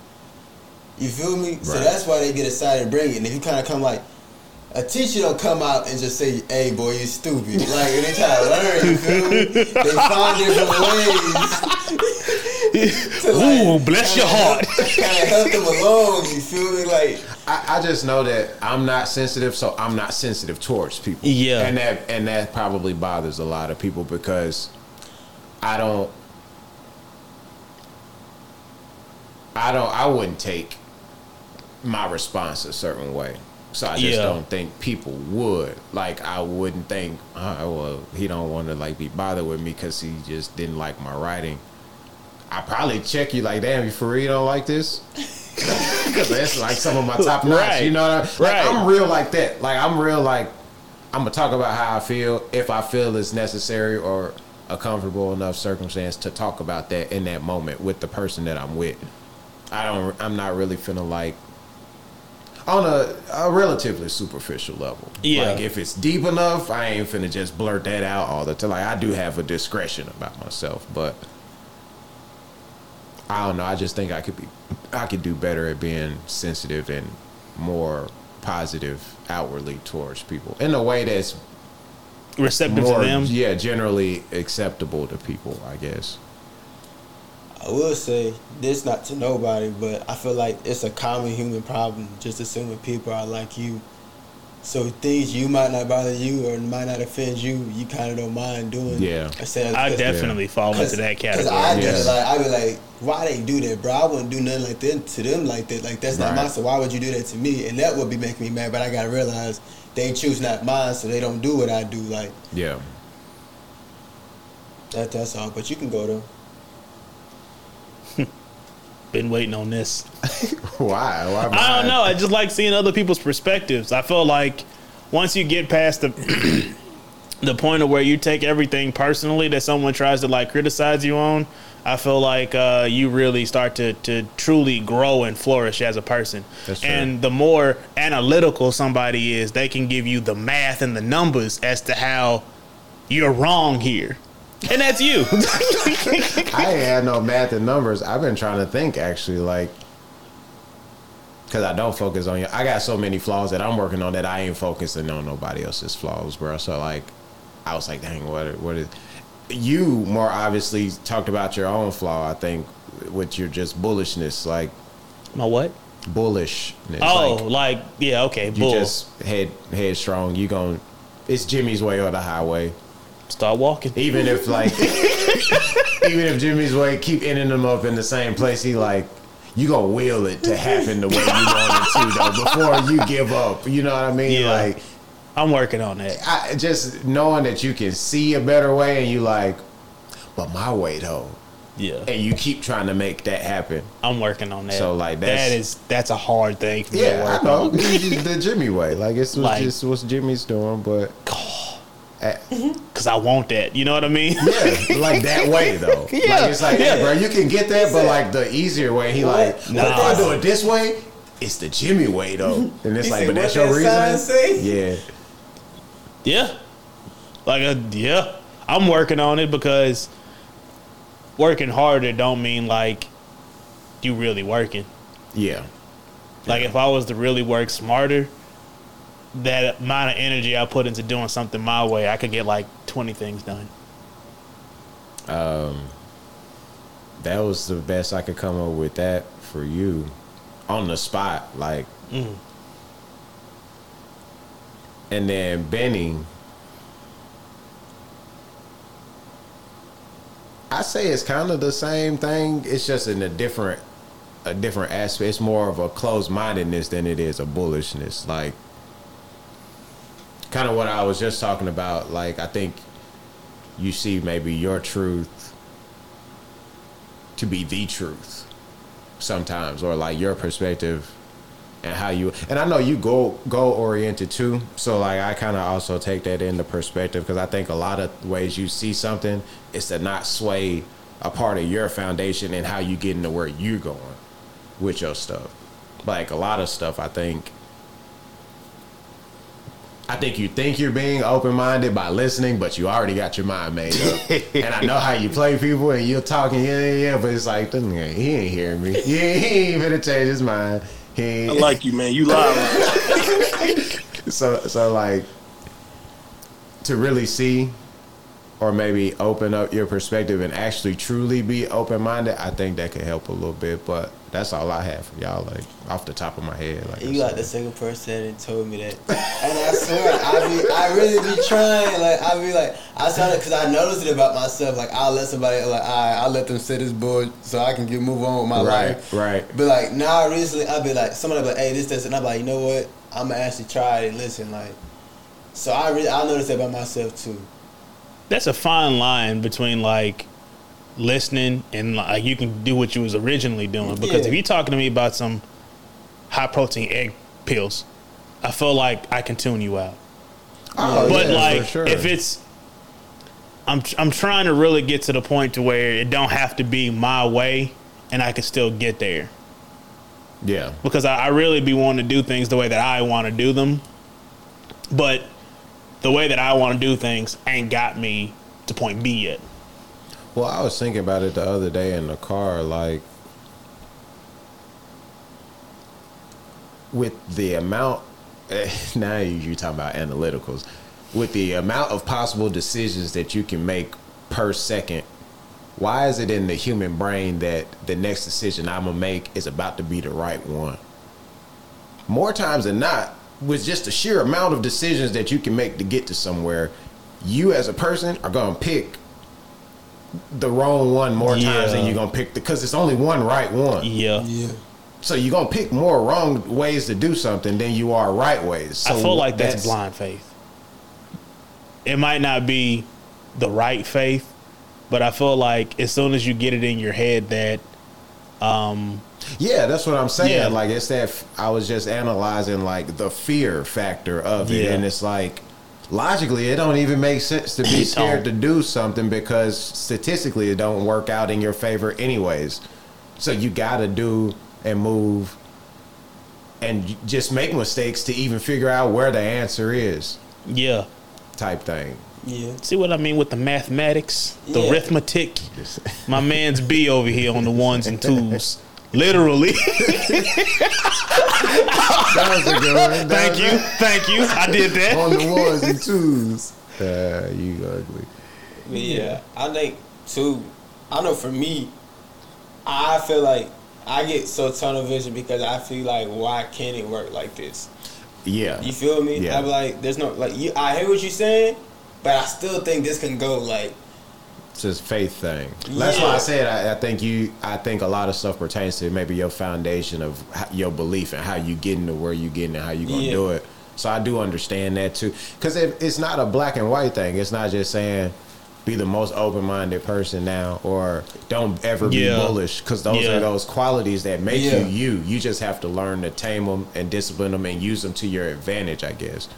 You feel me? Right. So that's why they get excited to bring it. And if you kind of come like, a teacher don't come out and just say, "Hey, boy, you stupid." Like and they try to learn. You feel me? They find different ways. to, Ooh, bless your heart. Kind of help them along. You feel me? Like I, I just know that I'm not sensitive, so I'm not sensitive towards people. Yeah. and that and that probably bothers a lot of people because I don't, I don't, I wouldn't take my response a certain way. So I just Yeah. don't think people would. Like I wouldn't think, uh, well, he don't want to like be bothered with me because he just didn't like my writing. I probably check you like, damn, you for real don't like this? Because that's like some of my top notch. Right. You know what I mean? Like, Right. I'm real like that. Like I'm real like I'm gonna talk about how I feel if I feel it's necessary or a comfortable enough circumstance to talk about that in that moment with the person that I'm with. I don't. I'm not really feeling like on a, a relatively superficial level. Yeah. Like if it's deep enough, I ain't finna just blurt that out all the time. Like I do have a discretion about myself, but I don't know. I just think I could be, I could do better at being sensitive and more positive outwardly towards people in a way that's Receptive more, to them. yeah, generally acceptable to people. I guess. I will say this, not to nobody, but I feel like it's a common human problem. Just assuming people are like you. So things you might not bother you or might not offend you, you kind of don't mind doing. Yeah. I of- I 'cause- definitely fall into that Because category. I do Yeah. like I be like, why they do that, bro? I wouldn't do nothing like that to them like that. Like that's not Right. mine. So why would you do that to me? And that would be making me mad. But I gotta realize they choose not mine, so they don't do what I do. Like Yeah. that. That's all. But you can go though. Been waiting on this. Why? Why? I don't know. I just like seeing other people's perspectives. I feel like once you get past the the point of where you take everything personally that someone tries to like criticize you on, I feel like uh, you really start to to truly grow and flourish as a person. That's true. and the more analytical somebody is, they can give you the math and the numbers as to how you're wrong here. And that's you. I ain't had no math and numbers. I've been trying to think actually, like, because I don't focus on you. I got so many flaws that I'm working on that I ain't focusing on nobody else's flaws, bro. So like, I was like, dang, what? What is? You more obviously talked about your own flaw. I think with your just bullishness, like My what? bullishness. Oh, like, like, yeah, okay, you bull. just head headstrong. You gon' It's Jimmy's way or the highway. Start walking. Even if like, even if Jimmy's way keep ending them up in the same place, he like, you gonna will it to happen the way you want it to though before you give up. You know what I mean? Yeah. Like, I'm working on that. I just knowing that you can see a better way and you like, but my way though, Yeah. and you keep trying to make that happen. I'm working on that. So, like, that's- that is that's a hard thing for me to Yeah, I know on. The Jimmy way. Like it's was Like- just what Jimmy's doing, but. eh, Mm-hmm. Cause I want that. You know what I mean? Yeah, like that way though. Yeah, like it's like, hey, yeah. bro, you can get that, but like the easier way. He like, What? well, if Nah. I do it this way, it's the Jimmy way though. And it's He like, but that's your that reason. say? Yeah, Yeah. Like a, yeah. I'm working on it because working harder don't mean like you really working. yeah, Like if I was to really work smarter, that amount of energy I put into doing something my way, I could get like 20 things done. Um, that was the best I could come up with that for you on the spot, like. Mm. And then Benny, I say it's kind of the same thing. It's just in a different, a different aspect. It's more of a closed mindedness than it is a bullishness. Like, kind of what I was just talking about. Like, I think you see maybe your truth to be the truth sometimes, or like your perspective and how you and I know you go goal oriented too. So like I kind of also take that into perspective because I think a lot of ways you see something is to not sway a part of your foundation and how you get into where you're going with your stuff. Like a lot of stuff, I think I think you think you're being open minded by listening, but you already got your mind made up. and I know how you play people, and you're talking, yeah, yeah, yeah, but it's like, "This he ain't hearing me. He ain't, he ain't finna change his mind. He I like you, man. You lie. so, so like, to really see or maybe open up your perspective and actually truly be open minded, I think that could help a little bit. But that's all I have for y'all, like off the top of my head. Like You like the second person that told me that, and I swear I be I really be trying. Like I be like I started because I noticed it about myself. Like I'll let somebody like I I'll let them sit this board so I can get move on with my Right, life. right. right. But like now recently I'll be like somebody be like hey this this and I'm like you know what I'm gonna actually try it and listen like. So I really I noticed that about myself too. That's a fine line between like listening and like you can do what you was originally doing. Because Yeah. if you're talking to me about some high protein egg pills, I feel like I can tune you out. Oh, but yeah, like for sure. if it's I'm I'm trying to really get to the point to where it don't have to be my way and I can still get there. yeah, Because I, I really be wanting to do things the way that I want to do them. But the way that I want to do things ain't got me to point B yet. Well, I was thinking about it the other day in the car, like with the amount. Eh, now you're talking about analyticals. With the amount of possible decisions that you can make per second, why is it in the human brain that the next decision I'm gonna make is about to be the right one? More times than not, with just the sheer amount of decisions that you can make to get to somewhere, you as a person are gonna pick the wrong one more times than you're gonna pick because it's only one right one. Yeah. Yeah. So you're gonna pick more wrong ways to do something than you are right ways. So I feel like that's, blind faith. It might not be the right faith, but I feel like as soon as you get it in your head that um Yeah, that's what I'm saying. Yeah. Like it's that f- I was just analyzing like the fear factor of it, Yeah. and it's like logically it don't even make sense to be It scared to don't. do something because statistically it don't work out in your favor anyways. So you got to do and move and just make mistakes to even figure out where the answer is, yeah. type thing. Yeah. See what I mean with the mathematics, the Yeah. arithmetic. My man's B over here on the ones and twos. Literally. That was a good one. thank you. Thank you. I did that. On the ones and twos. Uh, you ugly. But yeah, I think too. I know for me, I feel like I get so tunnel vision because I feel like why can't it work like this? Yeah. You feel me? Yeah. I'm like, there's no like you. I hear what you're saying, but I still think this can go like. Just faith thing. That's why I said I, I think you. I think a lot of stuff pertains to maybe your foundation of how, your belief and how you getting to where you getting and how you gonna Yeah. do it. So I do understand that too, because it's not a black and white thing. It's not just saying be the most open minded person now or don't ever be Yeah. bullish because those Yeah. are those qualities that make you you. You just have to learn to tame them and discipline them and use them to your advantage. I guess.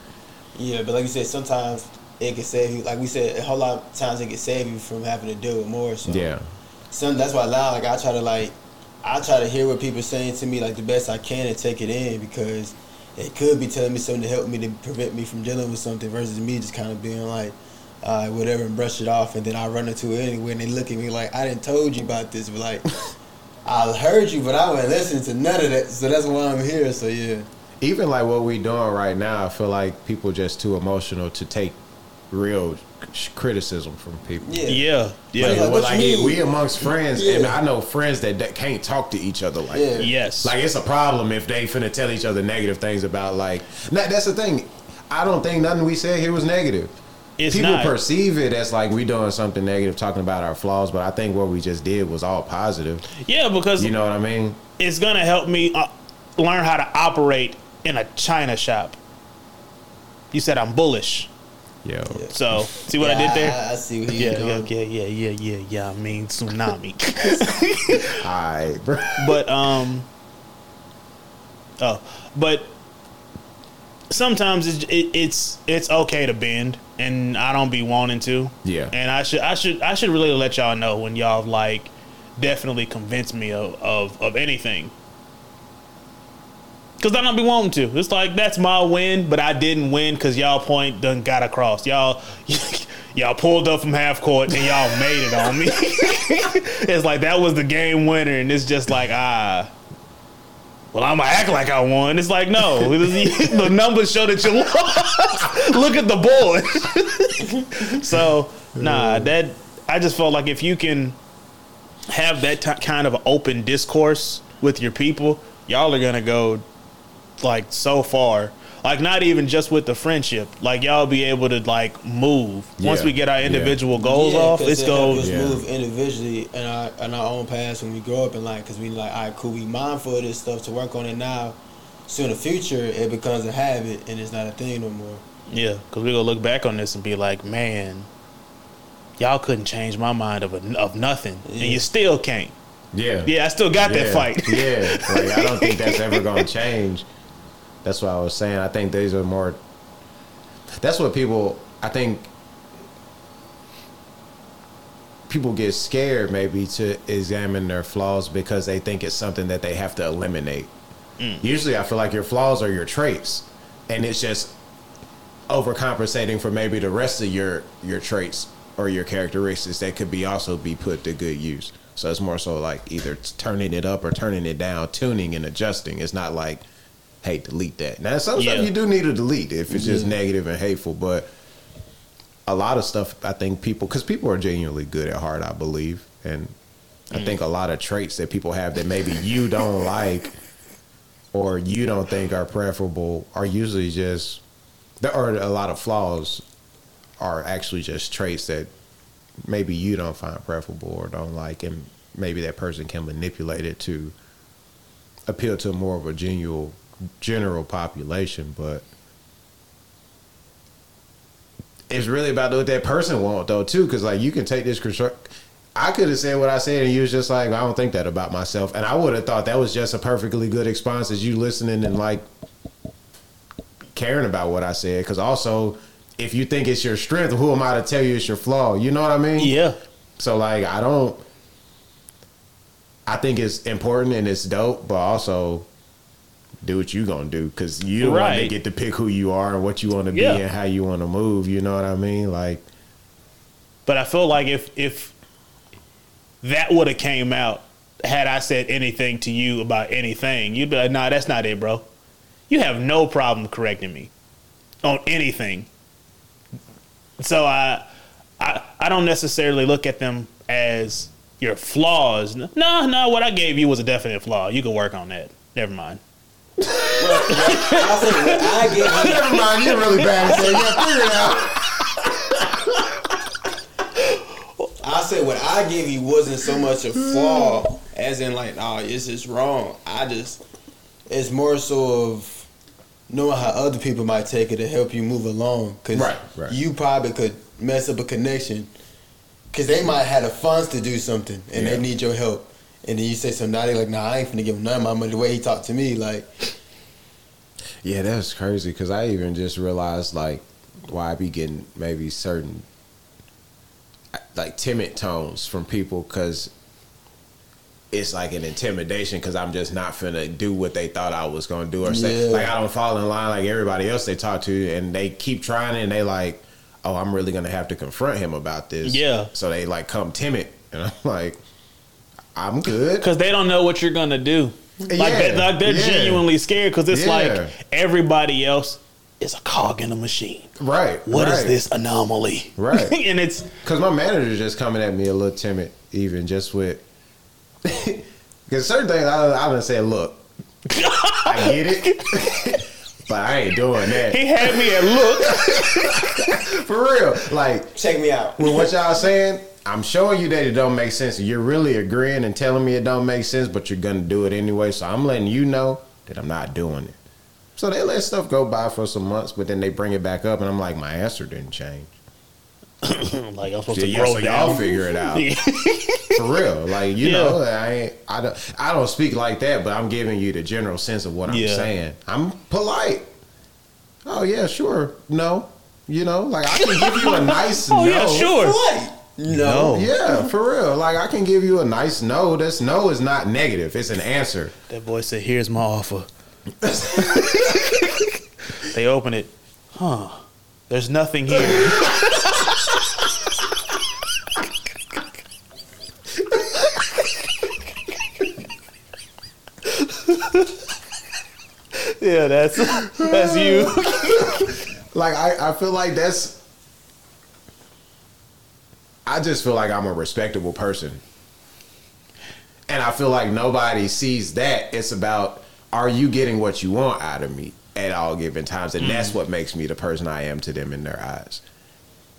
Yeah, but like you said, sometimes it can save you. Like we said, a whole lot of times it can save you from having to deal with more. So Yeah. some that's why now like I try to like I try to hear what people saying to me like the best I can and take it in because it could be telling me something to help me to prevent me from dealing with something versus me just kind of being like uh, whatever and brush it off and then I run into it anyway and they look at me like I didn't told you about this but like I heard you but I wasn't listening to none of that so that's why I'm here so yeah even like what we doing right now, I feel like people just too emotional to take real criticism from people. yeah Yeah. Yeah. Like, Like, well, what like, you mean? we amongst friends, and I know friends that, that can't talk to each other like Yeah. that. Yes. Like it's a problem if they finna tell each other negative things about like. Now, that's the thing. I don't think nothing we said here was negative. It's People not. perceive it as like we doing something negative, talking about our flaws, but I think what we just did was all positive. yeah, because You know what I mean? it's gonna help me uh, learn how to operate in a china shop. You said I'm bullish, Yo. so see what I did there? I, I see what he's Yeah, yeah, doing yeah, yeah, yeah, yeah, yeah. I mean tsunami. All right, bro. but um, oh, but sometimes it's it, it's it's okay to bend, and I don't be wanting to. Yeah. and I should I should I should really let y'all know when y'all like definitely convince me of of, of anything. Cause I don't be wanting to. It's like that's my win, but I didn't win because y'all point done got across. Y'all, y'all pulled up from half court and y'all made it on me. it's like that was the game winner, and it's just like ah. Well, I'm gonna act like I won. It's like no, the numbers show that you lost. Look at the board. so nah, that I just felt like if you can have that t- kind of open discourse with your people, y'all are gonna go like so far. Like not even just with the friendship. Like y'all be able to like move once Yeah. we get our Yeah. individual goals off. It's it help go. move individually in our in our own paths when we grow up in life. Because we like, all right, cool. We mindful of this stuff to work on it now. So in the future, it becomes a habit and it's not a thing no more. Yeah, because we gonna look back on this and be like, man, y'all couldn't change my mind of a, of nothing, and you still can't. Yeah. Yeah, I still got that fight. yeah. Like I don't think that's ever gonna change. That's what I was saying. I think these are more that's what people I think people get scared maybe to examine their flaws because they think it's something that they have to eliminate. Mm. Usually I feel like your flaws are your traits. And it's just overcompensating for maybe the rest of your your traits or your characteristics that could be also be put to good use. So it's more so like either turning it up or turning it down, tuning and adjusting. It's not like, hey, delete that. Now some Yeah. stuff you do need to delete if it's just Yeah. negative and hateful, but a lot of stuff I think people because people are genuinely good at heart, I believe, and I mm. think a lot of traits that people have that maybe you don't like or you don't think are preferable are usually just there are a lot of flaws are actually just traits that maybe you don't find preferable or don't like and maybe that person can manipulate it to appeal to more of a genuine general population but it's really about what that person want though too because like you can take this construct I could have said what I said, and you was just like, I don't think that about myself, and I would have thought that was just a perfectly good response as you listening and like caring about what I said. Because also, if you think it's your strength, who am I to tell you it's your flaw? You know what I mean? Yeah, So like, I don't. I think it's important and it's dope, but also do what you gonna do because you the one that Right. get to pick who you are and what you want to be and how you want to move. You know what I mean? Like, but I feel like if if that would have came out had I said anything to you about anything, you'd be like, "Nah, that's not it, bro. You have no problem correcting me on anything." So I, I, I don't necessarily look at them as your flaws. No, no, what I gave you was a definite flaw. You can work on that. Never mind. I I get never mind, you're really bad at that. Yeah, figure it out. I said what I give you wasn't so much a flaw as in like, oh, this is wrong. I just it's more so of knowing how other people might take it to help you move along. Cause Right, right. you probably could mess up a connection because they might have the funds to do something and Yeah. they need your help. And then you say something, now they like, nah, I ain't finna give him none of my money. The way he talked to me, like, Yeah, that's crazy because I even just realized like why I be getting maybe certain like timid tones from people because it's like an intimidation because I'm just not finna do what they thought I was gonna do or say Yeah. like I don't fall in line like everybody else they talk to and they keep trying it and they like oh I'm really gonna have to confront him about this Yeah. so they like come timid and I'm like I'm good because they don't know what you're gonna do. Like, Yeah, they, like they're yeah. genuinely scared because it's Yeah. like everybody else is a cog in a machine. right What is right. this anomaly? Right. and it's Because my manager just coming at me a little timid, even just with. Because certain things I, I done said, look, I get it, but I ain't doing that. he had me at look. For real. Like, check me out. with what y'all saying, I'm showing you that it don't make sense. You're really agreeing and telling me it don't make sense, but you're going to do it anyway. So I'm letting you know that I'm not doing it. So they let stuff go by for some months, but then they bring it back up, and I'm like, my answer didn't change. like I'm supposed Yeah, to yeah, grow so y'all down. figure it out. For real, like you Yeah. know, I ain't, I don't, I don't speak like that, but I'm giving you the general sense of what I'm Yeah. saying. I'm polite. Oh yeah, sure. No, you know, like I can give you a nice Oh no. yeah, sure. What? No. Yeah, for real. Like I can give you a nice no. This no is not negative. It's an answer. That boy said, "Here's my offer. they open it. Huh. There's nothing here. yeah, that's that's you. Like I, I feel like that's I just feel like I'm a respectable person. And I feel like nobody sees that. It's about are you getting what you want out of me at all given times? And that's mm-hmm. what makes me the person I am to them in their eyes.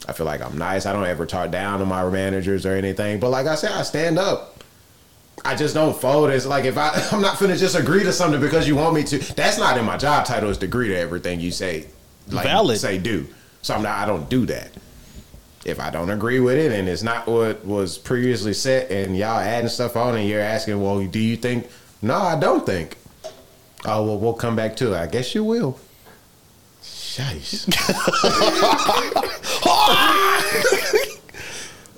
I feel like I'm nice. I don't ever talk down to my managers or anything. But like I said, I stand up. I just don't fold. It's like if I I'm not finna just agree to something because you want me to. That's not in my job title is to agree to everything you say. Like Valid. say do. So I'm not I don't do that. If I don't agree with it and it's not what was previously set and y'all adding stuff on and you're asking, well, do you think no, I don't think. Oh well we'll come back to it. I guess you will. Shice.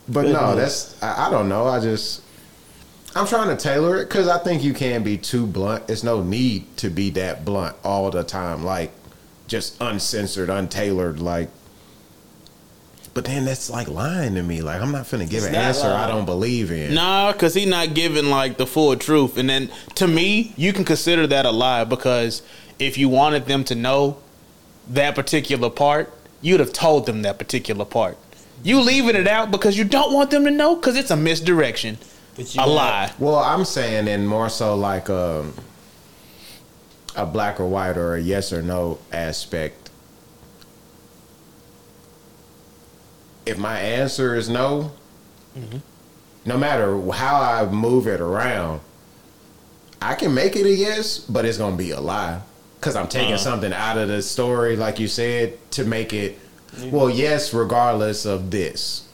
but no, that's I, I don't know. I just I'm trying to tailor it because I think you can be too blunt. It's no need to be that blunt all the time, like just uncensored, untailored, like. But then that's like lying to me. Like I'm not finna give It's an not answer I don't believe in. Nah, because he not giving like the full truth. And then to me, you can consider that a lie because if you wanted them to know that particular part, you'd have told them that particular part. You leaving it out because you don't want them to know because it's a misdirection, But you a gotta- lie. Well, I'm saying in more so like um, a black or white or a yes or no aspect. If my answer is no, no matter how I move it around, I can make it a yes, but it's gonna be a lie because I'm taking uh-huh. something out of the story, like you said, to make it. Well, yes, regardless of this.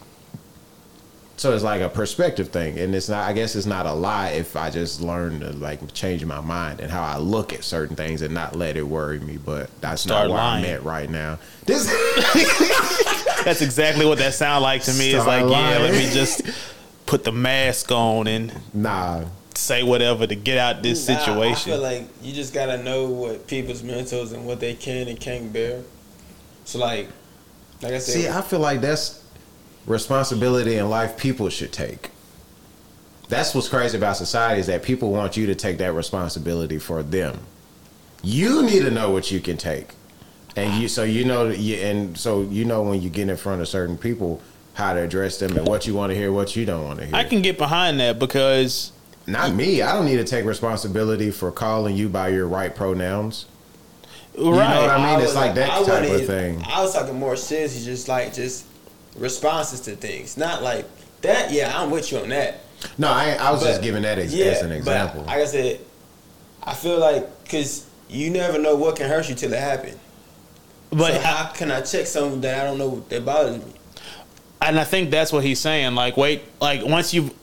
So it's like a perspective thing, and it's not. I guess it's not a lie if I just learn to like change my mind and how I look at certain things and not let it worry me. But that's Start not where lying. I'm at right now. This That's exactly what that sound like to me. It's Start like, yeah, let me just put the mask on and nah. say whatever to get out this Nah, situation. I feel like you just gotta know what people's mentals and what they can and can't bear. So like, like I said, See, I feel like that's responsibility in life people should take. That's what's crazy about society is that people want you to take that responsibility for them. You need to know what you can take, and you so you know you and so you know when you get in front of certain people how to address them and what you want to hear, what you don't want to hear. I can get behind that because Not me. I don't need to take responsibility for calling you by your right pronouns. right. know what I mean? It's like that I type of thing. I was talking more seriously, just like just responses to things, not like that. Yeah, I'm with you on that. No, I, I was just giving that as, yeah, as an but example. like I said, I feel like because you never know what can hurt you till it happens. but so how can I check something that I don't know that bothers me? and I think that's what he's saying. Like, wait, like once you've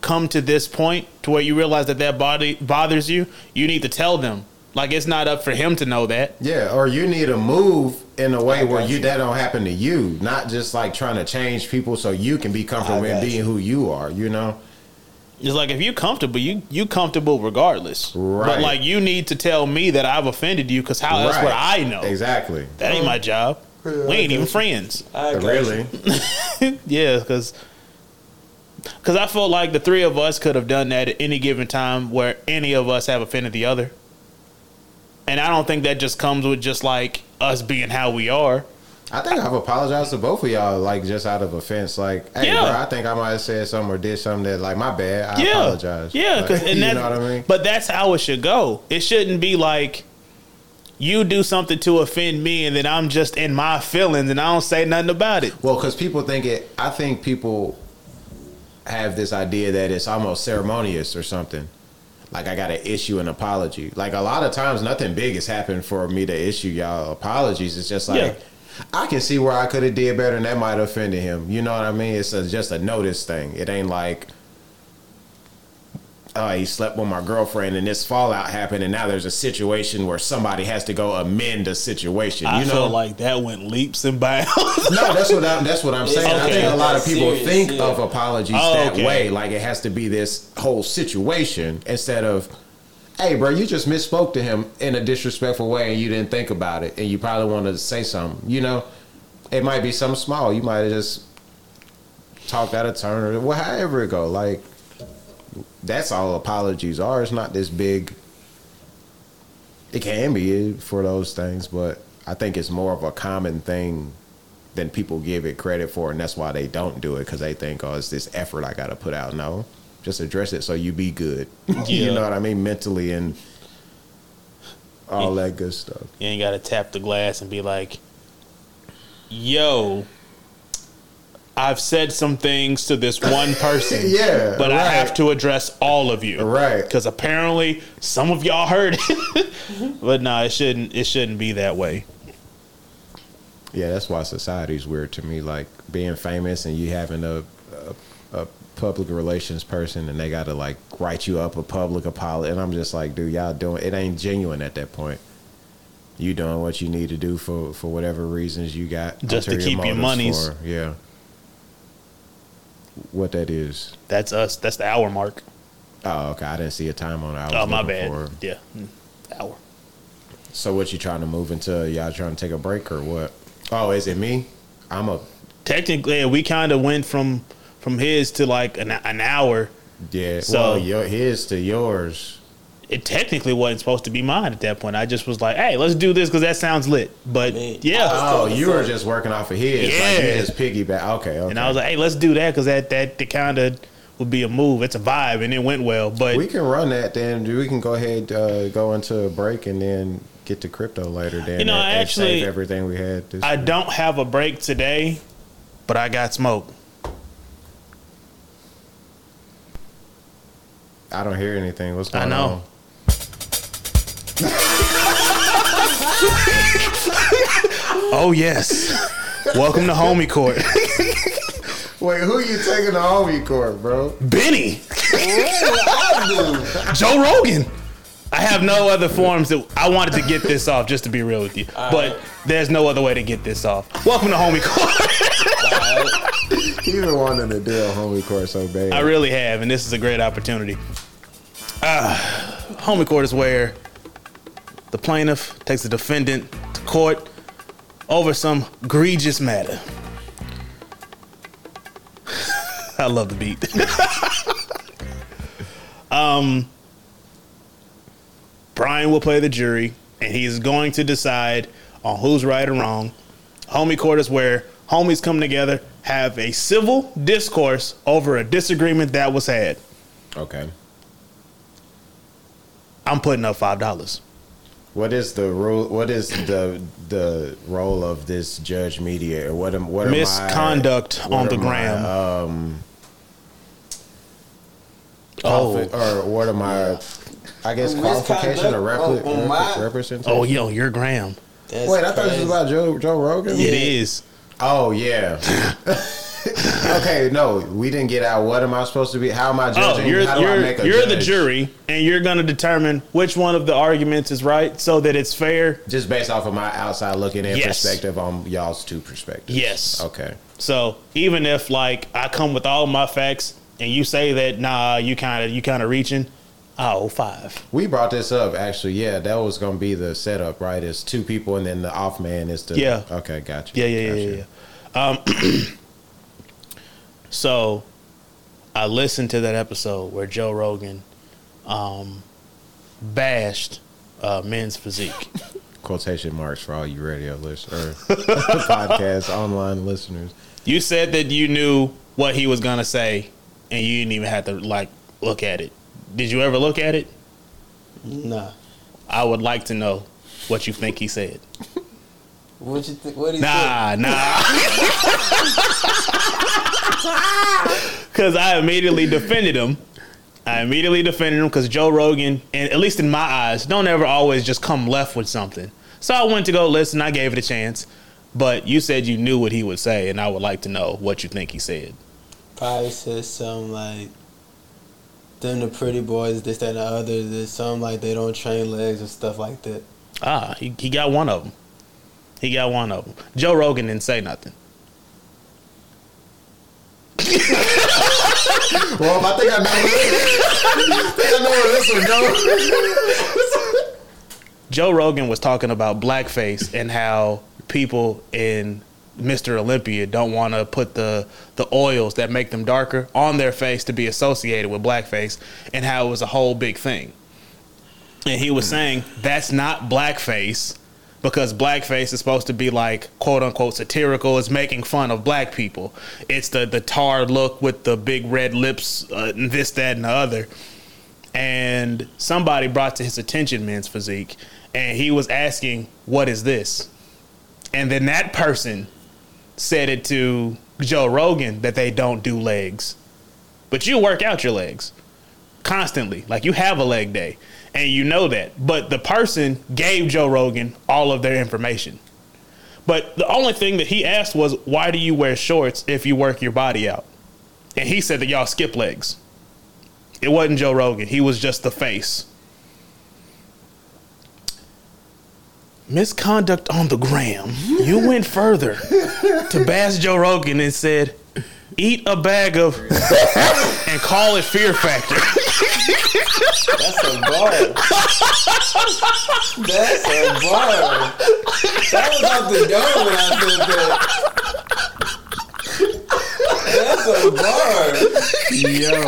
come to this point to where you realize that that body bothers you, you need to tell them. Like, it's not up for him to know that. Yeah, or you need to move in a way where you you. that don't happen to you, not just like trying to change people so you can be comfortable in being you. who you are. You know, It's like if you're comfortable, you you comfortable regardless. But like, you need to tell me that I've offended you because how else would I know? exactly? That ain't my job. Yeah, we ain't even you. friends. I Really? yeah, because because I felt like the three of us could have done that at any given time where any of us have offended the other. And I don't think that just comes with just like us being how we are. I think I've apologized to both of y'all, like just out of offense. Like, hey, Yeah. bro, I think I might have said something or did something that, like, my bad. I yeah, apologize. yeah, Like, and you know what I mean? But that's how it should go. It shouldn't be like you do something to offend me, and then I'm just in my feelings, and I don't say nothing about it. Well, because people think it. I think people have this idea that it's almost ceremonious or something. Like I got to issue an apology. Like a lot of times, nothing big has happened for me to issue y'all apologies. It's just like Yeah. I can see where I could have did better, and that might have offended him. You know what I mean? It's a, just a notice thing. It ain't like. Oh, he slept with my girlfriend, and this fallout happened, and now there's a situation where somebody has to go amend a situation. I you know, feel like that went leaps and bounds. no, that's what I'm. That's what I'm saying. I think a lot of people Serious, think yeah. of apologies Oh, that okay. way, like it has to be this whole situation instead of. hey, bro, you just misspoke to him in a disrespectful way and you didn't think about it and you probably wanted to say something. You know, it might be something small. You might have just talked out of turn or well, however it go. Like, that's all apologies are. It's not this big. It can be for those things, but I think it's more of a common thing than people give it credit for, and that's why they don't do it because they think, oh, it's this effort I got to put out. No, just address it so you be good. Yeah. you know what I mean, mentally and all that good stuff. You ain't got to tap the glass and be like, yo, I've said some things to this one person. Yeah, But I have to address all of you. Right. Because apparently some of y'all heard it. but no, it shouldn't it shouldn't be that way. Yeah, that's why society's weird to me. Like being famous and you having a a, a public relations person and they got to like write you up a public apology, and I'm just like, dude, y'all doing it ain't genuine at that point. You doing what you need to do for for whatever reasons you got Just to keep your monies. for. Yeah. What that is? That's us. That's the hour mark. Oh, okay. I didn't see a time on it. I Oh my bad. for- Yeah. Mm, Hour. So what you trying to move into? Y'all trying to take a break or what? Oh, is it me? I'm a Technically we kinda went from from his to like an, an hour. yeah. So- well, your his to yours. It technically wasn't supposed to be mine at that point. I just was like, "Hey, let's do this because that sounds lit." But Man, yeah, Oh, you were just working off of his. Like Yeah. you just piggyback. Okay, okay. And I was like, hey, let's do that because that that, that kind of would be a move. It's a vibe, and it went well. But we can run that then. We can go ahead, uh, go into a break, and then get to crypto later. Then You know, and- I actually- save everything we had. This I week. don't have a break today, but I got smoke. I don't hear anything. What's I going know. on? Oh yes, welcome to Homie Court, Wait, who you taking to homie court, bro? Benny, Joe Rogan. I have no other forms that I wanted to get this off. Just to be real with you, but there's no other way to get this off. Welcome to Homie Court. He been wanting to do a homie court so bad. I really have, and this is a great opportunity. Uh, homie court is where the plaintiff takes the defendant to court over some egregious matter. I love the beat. um, Brian will play the jury, and he's going to decide on who's right or wrong. Homie court is where homies come together, have a civil discourse over a disagreement that was had. okay. I'm putting up five dollars. What is the rule? What is the the role of this judge mediator? What am what am I- Misconduct what on the am I, gram. um, Oh. qualifi- or what am I? I guess Misconduct qualification or repre- on- on my- representation. Oh, yo, your gram. That's Wait, I thought this was about Joe Joe Rogan. It is. Oh yeah. okay, no, we didn't get out. What am I supposed to be? How am I Oh, judging? you're How do you're make a you're the jury, and you're going to determine which one of the arguments is right, so that it's fair. Just based off of my outside looking in Yes. perspective on y'all's two perspectives. Yes. Okay. So even if like I come with all my facts, and you say that nah, you kind of you kind of reaching, oh five. We brought this up actually. Yeah, that was gonna be the setup, right? It's two people and then the off man is the Yeah. Okay, gotcha. Yeah, yeah, yeah, yeah. yeah. Um, so I listened to that episode where Joe Rogan um, bashed uh, men's physique. Quotation marks for all you radio listeners, or podcast online listeners. You said that you knew what he was gonna say, and you didn't even have to like look at it. Did you ever look at it? Nah. I would like to know what you think he said. What you think? What do you Nah, nah. Because I immediately defended him. I immediately defended him because Joe Rogan, and at least in my eyes, don't ever always just come left with something. So I went to go listen. I gave it a chance. But you said you knew what he would say, and I would like to know what you think he said. Probably said something like, "Them the pretty boys, this, that, and the other." There's something like they don't train legs and stuff like that. Ah, he, he got one of them. He got one of them. Joe Rogan didn't say nothing. well, I think I know. I think I know where this one goes. Joe Rogan was talking about blackface and how people in Mr. Olympia don't want to put the the oils that make them darker on their face to be associated with blackface and how it was a whole big thing. And he was saying that's not blackface because blackface is supposed to be like quote unquote satirical. It's making fun of black people. It's the the tar look with the big red lips uh, and this that and the other. And somebody brought to his attention men's physique and he was asking what is this? And then that person said it to joe rogan that they don't do legs. But you work out your legs constantly. Like you have a leg day and you know that but the person gave joe rogan all of their information but the only thing that he asked was why do you wear shorts if you work your body out and he said that y'all skip legs it wasn't Joe Rogan. He was just the face. Misconduct on the gram. You went further to bash Joe Rogan and said, eat a bag of and call it fear factor. That's a bar. That's a bar. That was off the dome when I said that. That's a bar. Yo,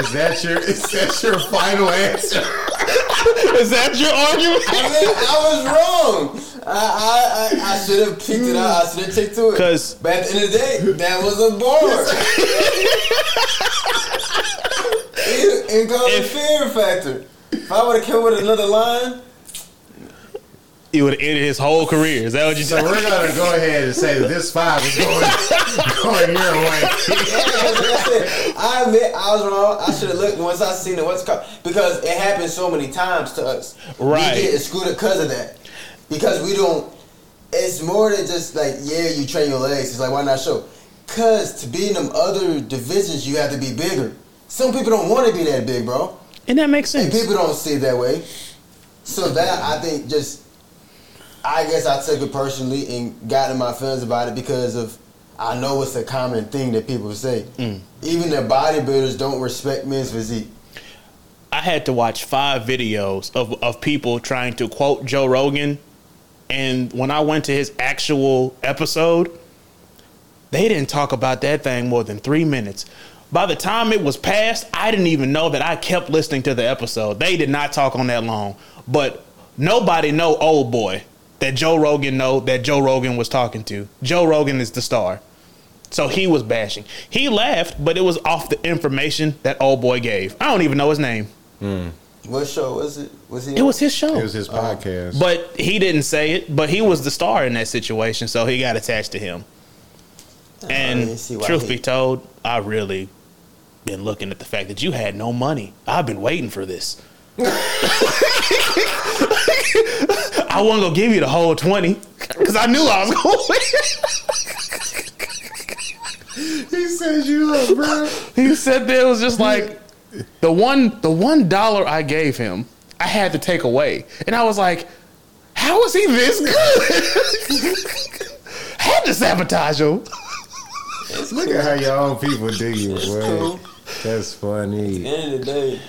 is that your is that your final answer? Is that your argument? I mean, I was wrong. I I, I, I should have picked it out. I should have checked to it. 'Cause- but at the end of the day, that was a bar. and, and call it If- fear factor. If I would have come with another line, He would have ended his whole career. Is that what you So said? we're gonna go ahead and say that this five is going going your way. Yeah, I admit I was wrong. I should have looked once I seen it. What's called? Because it happens so many times to us. Right. We get excluded because of that. Because we don't. It's more than just like yeah, you train your legs. It's like why not show? Cause to be in them other divisions, you have to be bigger. Some people don't want to be that big, bro. And that makes And sense. people don't see it that way. So that I think just, I guess I took it personally and got in my feelings about it because of I know it's a common thing that people say. Mm. Even the bodybuilders don't respect men's physique. I had to watch five videos of, of people trying to quote Joe Rogan. And when I went to his actual episode, they didn't talk about that thing more than three minutes. By the time it was passed, I didn't even know that I kept listening to the episode. They did not talk on that long. But nobody know old boy that Joe Rogan know that Joe Rogan was talking to. Joe Rogan is the star. So he was bashing. He laughed, but it was off the information that old boy gave. I don't even know his name. Hmm. What show was it? Was he? It was his show. It was his podcast. Um, but he didn't say it, but he was the star in that situation, so he got attached to him. Oh, and didn't see why truth he- be told, I really been looking at the fact that you had no money. I've been waiting for this. I wasn't gonna give you the whole twenty because I knew I was going. he said you up, bro. he said that it was just like the one the one dollar I gave him, I had to take away, and I was like, "How is he this good?" had to sabotage him. Look at how your own people do you, boy. Cool. That's funny. At the End of the day,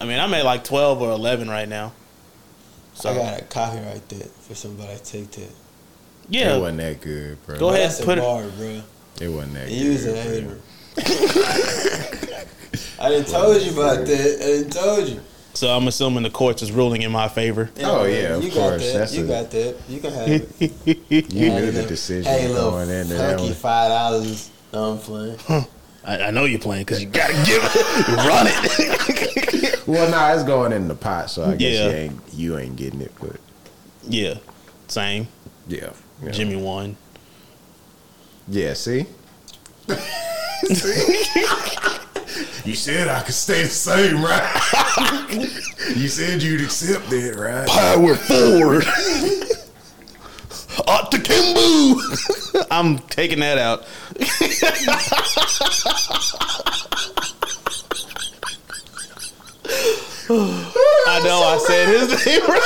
I mean, I'm at like twelve or eleven right now. So I got a copyright that for somebody to take that. Yeah, it wasn't that good, bro. Go ahead. That's a put it- bar, bro. It wasn't that You was good. a bro. hater. I didn't told you about that. I didn't told you. so I'm assuming the courts is ruling in my favor. Oh, yeah, of you course. Got that. You a- got that. You can have it. You knew the decision Hey, little going into that funky one. five dollars. No, I'm playing. I, I know you're playing because you gotta give it, run it. Well, nah, it's going in the pot, so I guess Yeah. you ain't you ain't getting it, but yeah, same. yeah, yeah. Jimmy won. Yeah, see. you said I could stay the same, right? you said you'd accept it, right? Power forward. Up to Kimbu. I'm taking that out. I know I said his name wrong.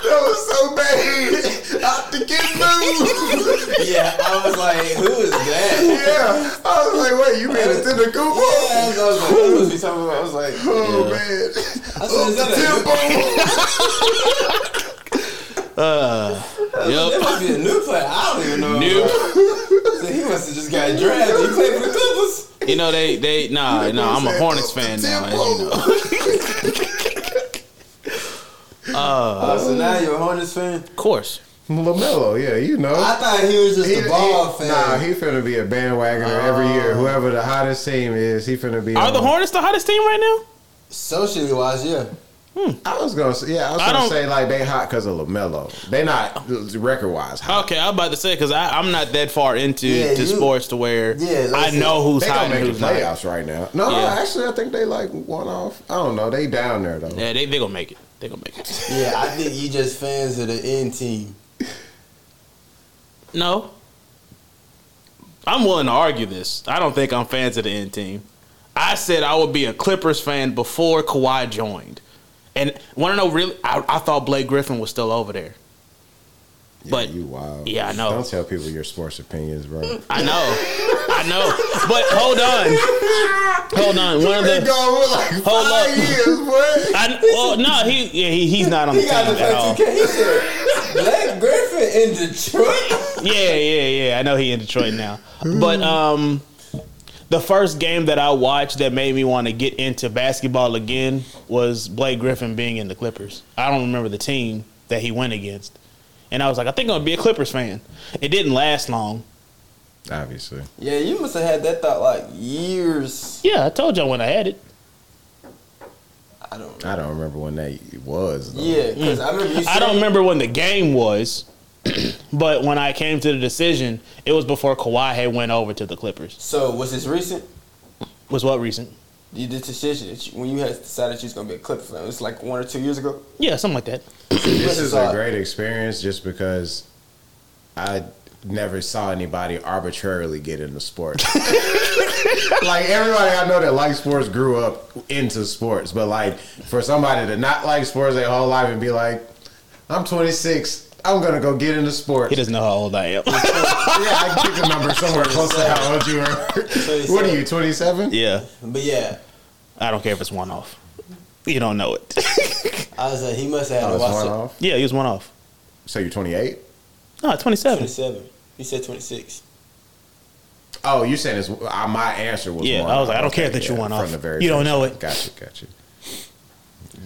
That was so bad. Out to get moved. yeah, I was like, who is that? Yeah, I was like, wait, you made it in the Google. Yeah, I was like, what was he talking about? I was like, Oh Yeah. man. I said, is that a Yep. That must be a new player. I don't even know. New. So he must have just got drafted. He played for the Clippers. You know they they nah nah. I'm a Hornets fan now, as you know. Uh, oh, so now you're a Hornets fan? Of course. Lamelo, yeah, you know. I thought he was just He- a ball he- fan. Nah, he finna be a bandwagoner every year. Oh. Whoever the hottest team is, he finna be. Are on. the Hornets the hottest team right now? Socially wise, yeah. I was gonna say, yeah, I was I gonna say like they hot because of Lamelo. They not record wise hot. Okay, I'm about to say because I'm not that far into Yeah, to you- sports to where Yeah, I listen, know who's They hot and who's the not. right now. No, Yeah. actually, I think they like one off. I don't know. They down there though. Yeah, they they gonna make it. They gonna make it. Yeah, I think you just fans of the N team. No, I'm willing to argue this. I don't think I'm fans of the end team. I said I would be a Clippers fan before Kawhi joined, and want to know really? I, I thought Blake Griffin was still over there. Yeah, But- you wild. yeah, I know. Don't tell people your sports opinions, bro. I know, I know, but hold on, hold on. One of the like Hold up. years, boy. I, well, no, he yeah, he, he's not on the He team got at all. play 2K. He said, Blake Griffin in Detroit? Yeah, yeah, yeah. I know he in Detroit now. But um the first game that I watched that made me want to get into basketball again was Blake Griffin being in the Clippers. I don't remember the team that he went against. And I was like, I think I'm gonna be a Clippers fan. It didn't last long. Obviously, Yeah, you must have had that thought like years. Yeah, I told y'all when I had it. I don't I don't remember when that was. Though. Yeah, because I remember you I don't remember when the game was, but when I came to the decision, it was before Kawhi had went over to the Clippers. So, was this recent? Was what recent? You did decision that you, when you had decided you was gonna be a Clipper fan. It was like one or two years ago. Yeah, something like that. This is a great experience just because I never saw anybody arbitrarily get into sports. like everybody I know that likes sports grew up into sports, but like for somebody to not like sports their whole life and be like, I'm 26, I'm gonna go get into sports. He doesn't know how old I am. yeah, I can pick a number somewhere close to how old you are. what are you, 27? yeah. But yeah, I don't care if it's one off. You don't know it. I was like, he must have had Oh, to it's one it. off. yeah, he was one off. So you're 28? No, 27. 27. You said 26. Oh, you're saying it's uh, my answer was Yeah, one I was like, off. I don't care Okay, that you yeah, went from off. the very You don't first know one. it. Gotcha, gotcha.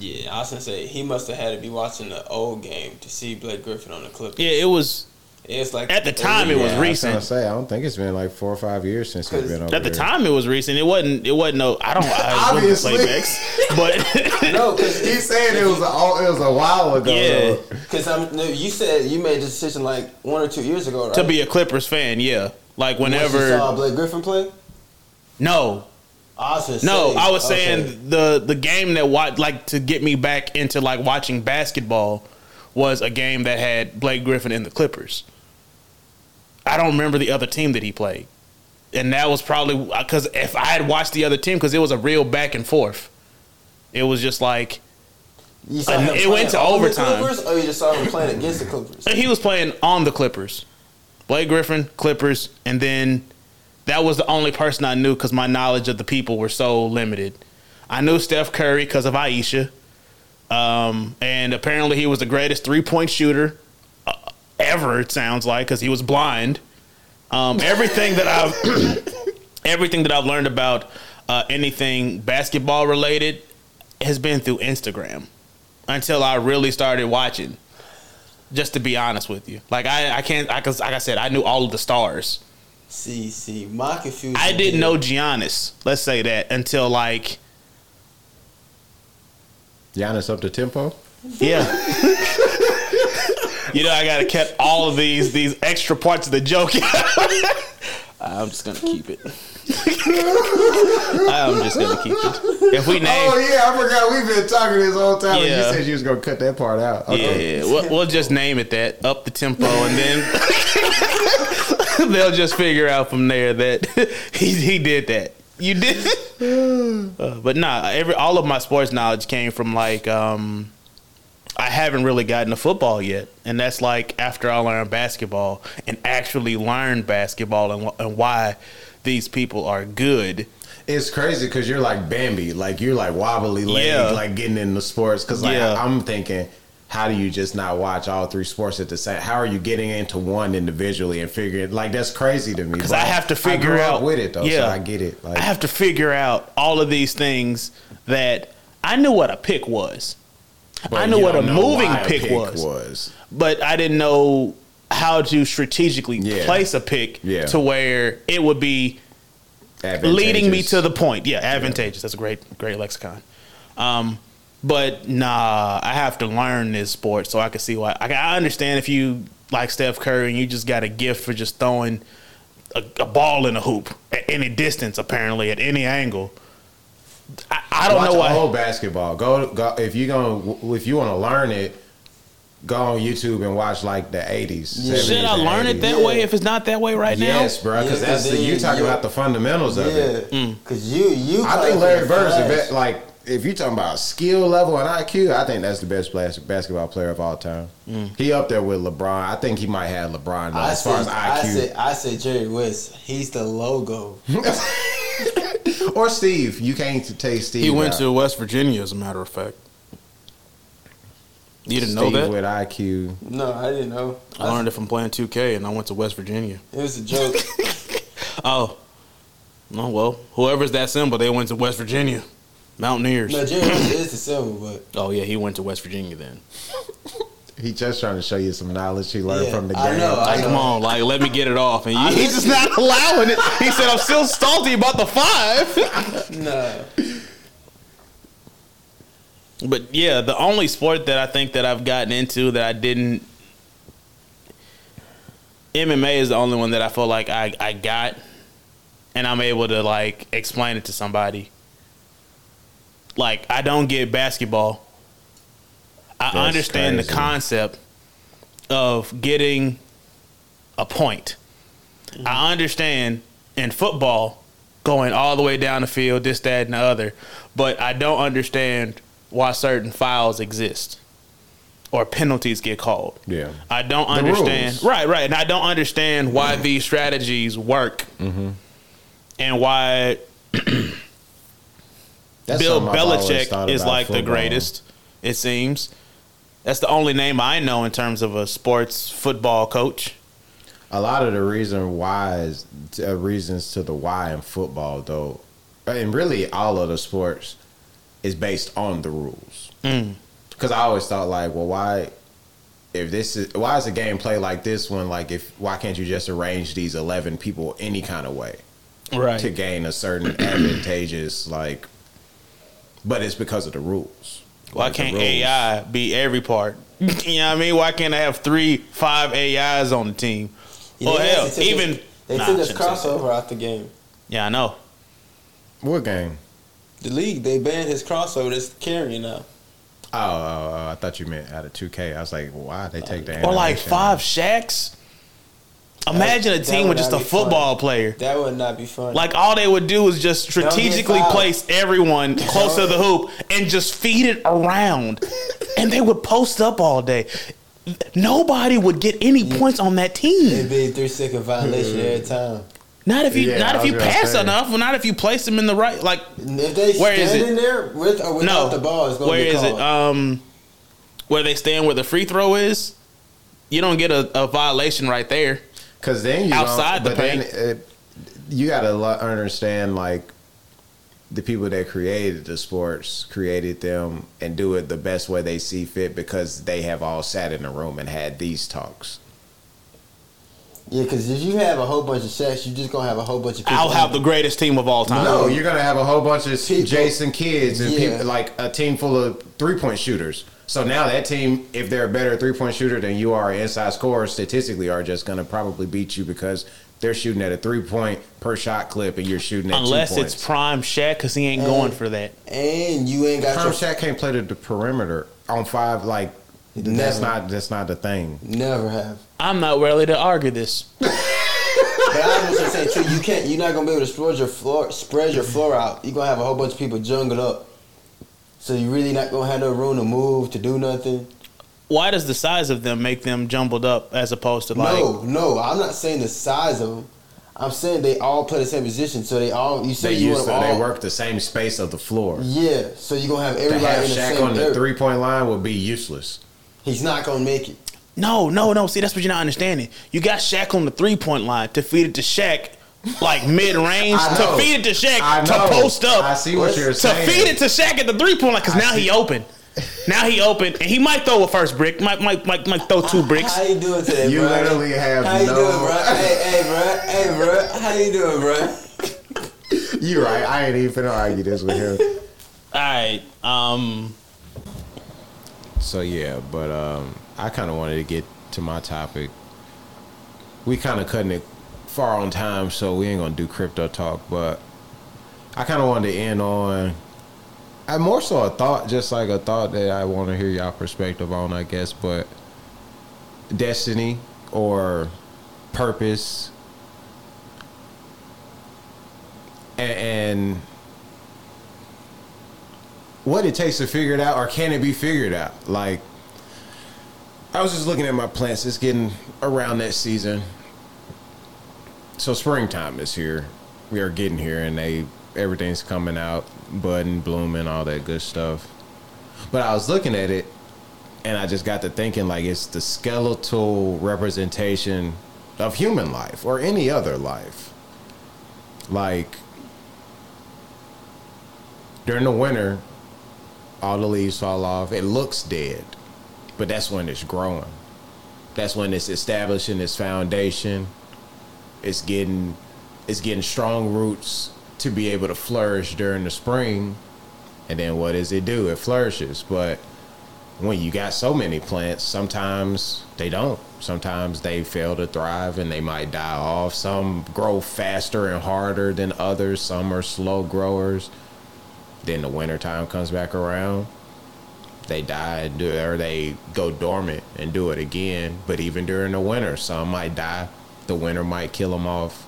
Yeah, I was gonna say he must have had to be watching the old game to see Blake Griffin on the Clippers. Yeah, it was. It's like At the time, it was Yeah, I was recent. say I don't think it's been like four or five years since he's 'Cause been over At the there. time, it was recent. It wasn't. It wasn't no. I don't. I wouldn't Obviously. playbacks, but no, because He's saying it was a, it was a while ago. Yeah. Because I'm no, you said you made the decision like one or two years ago, right? to be a Clippers fan, yeah. Like Once you whenever. saw Blake Griffin play. No, I no. say- I was okay. saying the the game that watch like to get me back into like watching basketball was a game that had Blake Griffin in the Clippers. I don't remember the other team that he played, and that was probably uh, because if I had watched the other team, because it was a real back and forth. It was just like uh, And him it went to on the overtime. Clippers, or you just saw him playing against the Clippers. And he was playing on the Clippers. Blake Griffin, Clippers, and then that was the only person I knew because my knowledge of the people were so limited. I knew Steph Curry because of Ayesha, um, and apparently he was the greatest three point shooter uh, ever. It sounds like because he was blind. Um, everything that I've everything that I've learned about uh, anything basketball related has been through Instagram until I really started watching. Just to be honest with you, like I, I can't, I, cause like I said, I knew all of the stars. See, see, my confusion. I didn't here- know Giannis. Let's say that until like, Giannis up to tempo. yeah. you know, I gotta cut all of these these extra parts of the joke. I'm just gonna keep it. I'm just gonna keep it. If we name, Oh yeah, I forgot we've been talking this whole time. and Yeah. You said you was gonna cut that part out. Okay. Yeah, we'll, we'll just name it that. Up the tempo, and then they'll just figure out from there that he he did that. You did, uh, but nah. Every all of my sports knowledge came from like um, I haven't really gotten to football yet, and that's like after I learned basketball and actually learned basketball and, and why these people are good. It's crazy because you're like Bambi, like you're like wobbly leg, Yeah. like getting into sports. Because like Yeah. I'm thinking, how do you just not watch all three sports at the same? How are you getting into one individually and figuring like that's crazy to me? Because I have to figure out with it though, Yeah, so I get it. Like, I have to figure out all of these things that I knew what a pick was, I knew what a don't know moving pick was. was. but I didn't know how to strategically Yeah. place a pick Yeah. to where it would be leading me to the point. Yeah, advantageous. That's a great, great lexicon. Um, but nah, I have to learn this sport so I can see why. I, I understand if you like Steph Curry and you just got a gift for just throwing a, a ball in a hoop at any distance, apparently at any angle. I, I don't Watch know why. old basketball. Go, go if you gonna if you want to learn it, go on YouTube and watch like the eighties. Yeah. Should I learn it that Yeah. way if it's not that way right now? Yes, bro. Because Yeah, that's the, you then talking about the fundamentals of it. Yeah, because you you. I think Larry from Bird's the Flash. Like, if you're talking about skill level and IQ, I think that's the best bas- basketball player of all time. Mm. He up there with LeBron. I think he might have LeBron though, I as far as said, I IQ. said, I said Jerry West. He's the logo. or Steve. You can't t- take Steve. He went out. to West Virginia, as a matter of fact. You didn't know that? with IQ. No, I didn't know. I learned it from playing 2K, and I went to West Virginia. It was a joke. Oh, no. Well, whoever's that symbol, they went to West Virginia, Mountaineers. no, Jerry West is the silver, but Oh yeah, he went to West Virginia then. He just trying to show you some knowledge he learned Yeah, from the I game. know, I Like, know. come on, like let me get it off, and you, he's just not allowing it. He said, "I'm still salty about the five. no. But yeah, the only sport that I think that I've gotten into that I didn't MMA is the only one that I feel like I, I got and I'm able to like explain it to somebody. Like I don't get basketball. I That's understand the concept of getting a point. I understand in football going all the way down the field, this, that, and the other, but I don't understand why certain fouls exist or penalties get called. Yeah. I don't The understand. rules. Right, right. And I don't understand why these strategies work Mm-hmm. and why That's Bill something I've always Belichick is like the greatest, it seems. That's the only name I know in terms of a sports football coach. A lot of the reason why is uh, reasons to the why in football, though, and really all of the sports is based on the rules. Mm. Because I always thought like, well, why? If this is why is a game play like this one? Like, if why can't you just arrange these eleven people any kind of way Right. to gain a certain advantageous like? But it's because of the rules. Why Like, can't rules. AI be every part? you know what I mean? Why can't I have three, five AIs on the team? Yeah, oh they hell, actually even us- they Nah, took us shouldn't say that. crossover out the game. Yeah, I know. What game? The league they banned his crossover that's carrying now. Oh, oh, oh, I thought you meant out of 2K. I was like, why they take the Or like five Shaqs. Imagine a team with just a be fun. football player. That would not be fun. Like all they would do is just strategically place everyone close to the hoop and just feed it around, and they would post up all day. Nobody would get any points on that team. it'd be a three second violation every time. Not if you, Yeah, not if you pass say. enough, or not if you place them in the right. Like If they Where is stand it? in there with or without no, the ball, it's gonna be is it? Um, where they stand where the free throw is. You don't get a, a violation right there. Because then you Outside the but then it, you got to understand like the people that created the sports created them and do it the best way they see fit because they have all sat in a room and had these talks. yeah, because if you have a whole bunch of Shaqs, you're just gonna have a whole bunch of people. I'll have the greatest team of all time. No, you're gonna have a whole bunch of People- Jason Kidds and Yeah. people like a team full of three point shooters. So now that team, if they're a better three point shooter than you are, inside scorers statistically are just gonna probably beat you because they're shooting at a three point per shot clip and you're shooting at Unless two it's points. prime Shaq, because he ain't going for that. and you ain't got Prime your Shaq can't play to the perimeter on five. Like that's not that's not the thing. never have. I'm not ready to argue this. But I was gonna say too, you can't. You're not gonna be able to spread your floor, spread your floor out. You're gonna have a whole bunch of people jungled up. So you really not gonna have no room to move to do nothing. Why does the size of them make them jumbled up as opposed to like? no, no, I'm not saying the size of them. I'm saying they all play the same position, so they all you say They you used want to, them they all. work the same space of the floor. Yeah, so you're gonna have everybody. To everybody have in the Shaq same on the area. three point line would be useless. He's not gonna make it. No, no, no. See, that's what you're not understanding. You got Shaq on the three point line to feed it to Shaq, like mid range, to feed it to Shaq, to post up, I see what you're to saying. feed it to Shaq at the three point line, because I now he see. open. Now he open, and he might throw a first brick, might might might, might throw two bricks. How you doing today, You bro? literally have How you no- doing, bro? Hey, hey, bro. Hey, bro. How you doing, bro? You're right. I ain't even finna argue this with him. All right, um, So yeah, but um, I kind of wanted to get to my topic. We kind of cutting it far on time, so we ain't gonna do crypto talk. But I kind of wanted to end on. I more so a thought, just like a thought that I want to hear y'all perspective on, I guess. But destiny or purpose, and, and what it takes to figure it out, or can it be figured out? Like, I was just looking at my plants. It's getting around that season. So springtime is here. We are getting here, and they everything's coming out, budding, blooming, all that good stuff. But I was looking at it, and I just got to thinking like it's the skeletal representation of human life or any other life. Like during the winter, all the leaves fall off. It looks dead, but that's when it's growing. That's when it's establishing its foundation. It's getting it's getting strong roots to be able to flourish during the spring. And then what does it do? It flourishes, but when you got so many plants, sometimes they don't. Sometimes they fail to thrive and they might die off. Some grow faster and harder than others. Some are slow growers. Then the wintertime comes back around. They die or they go dormant and do it again. But even during the winter, some might die. The winter might kill them off.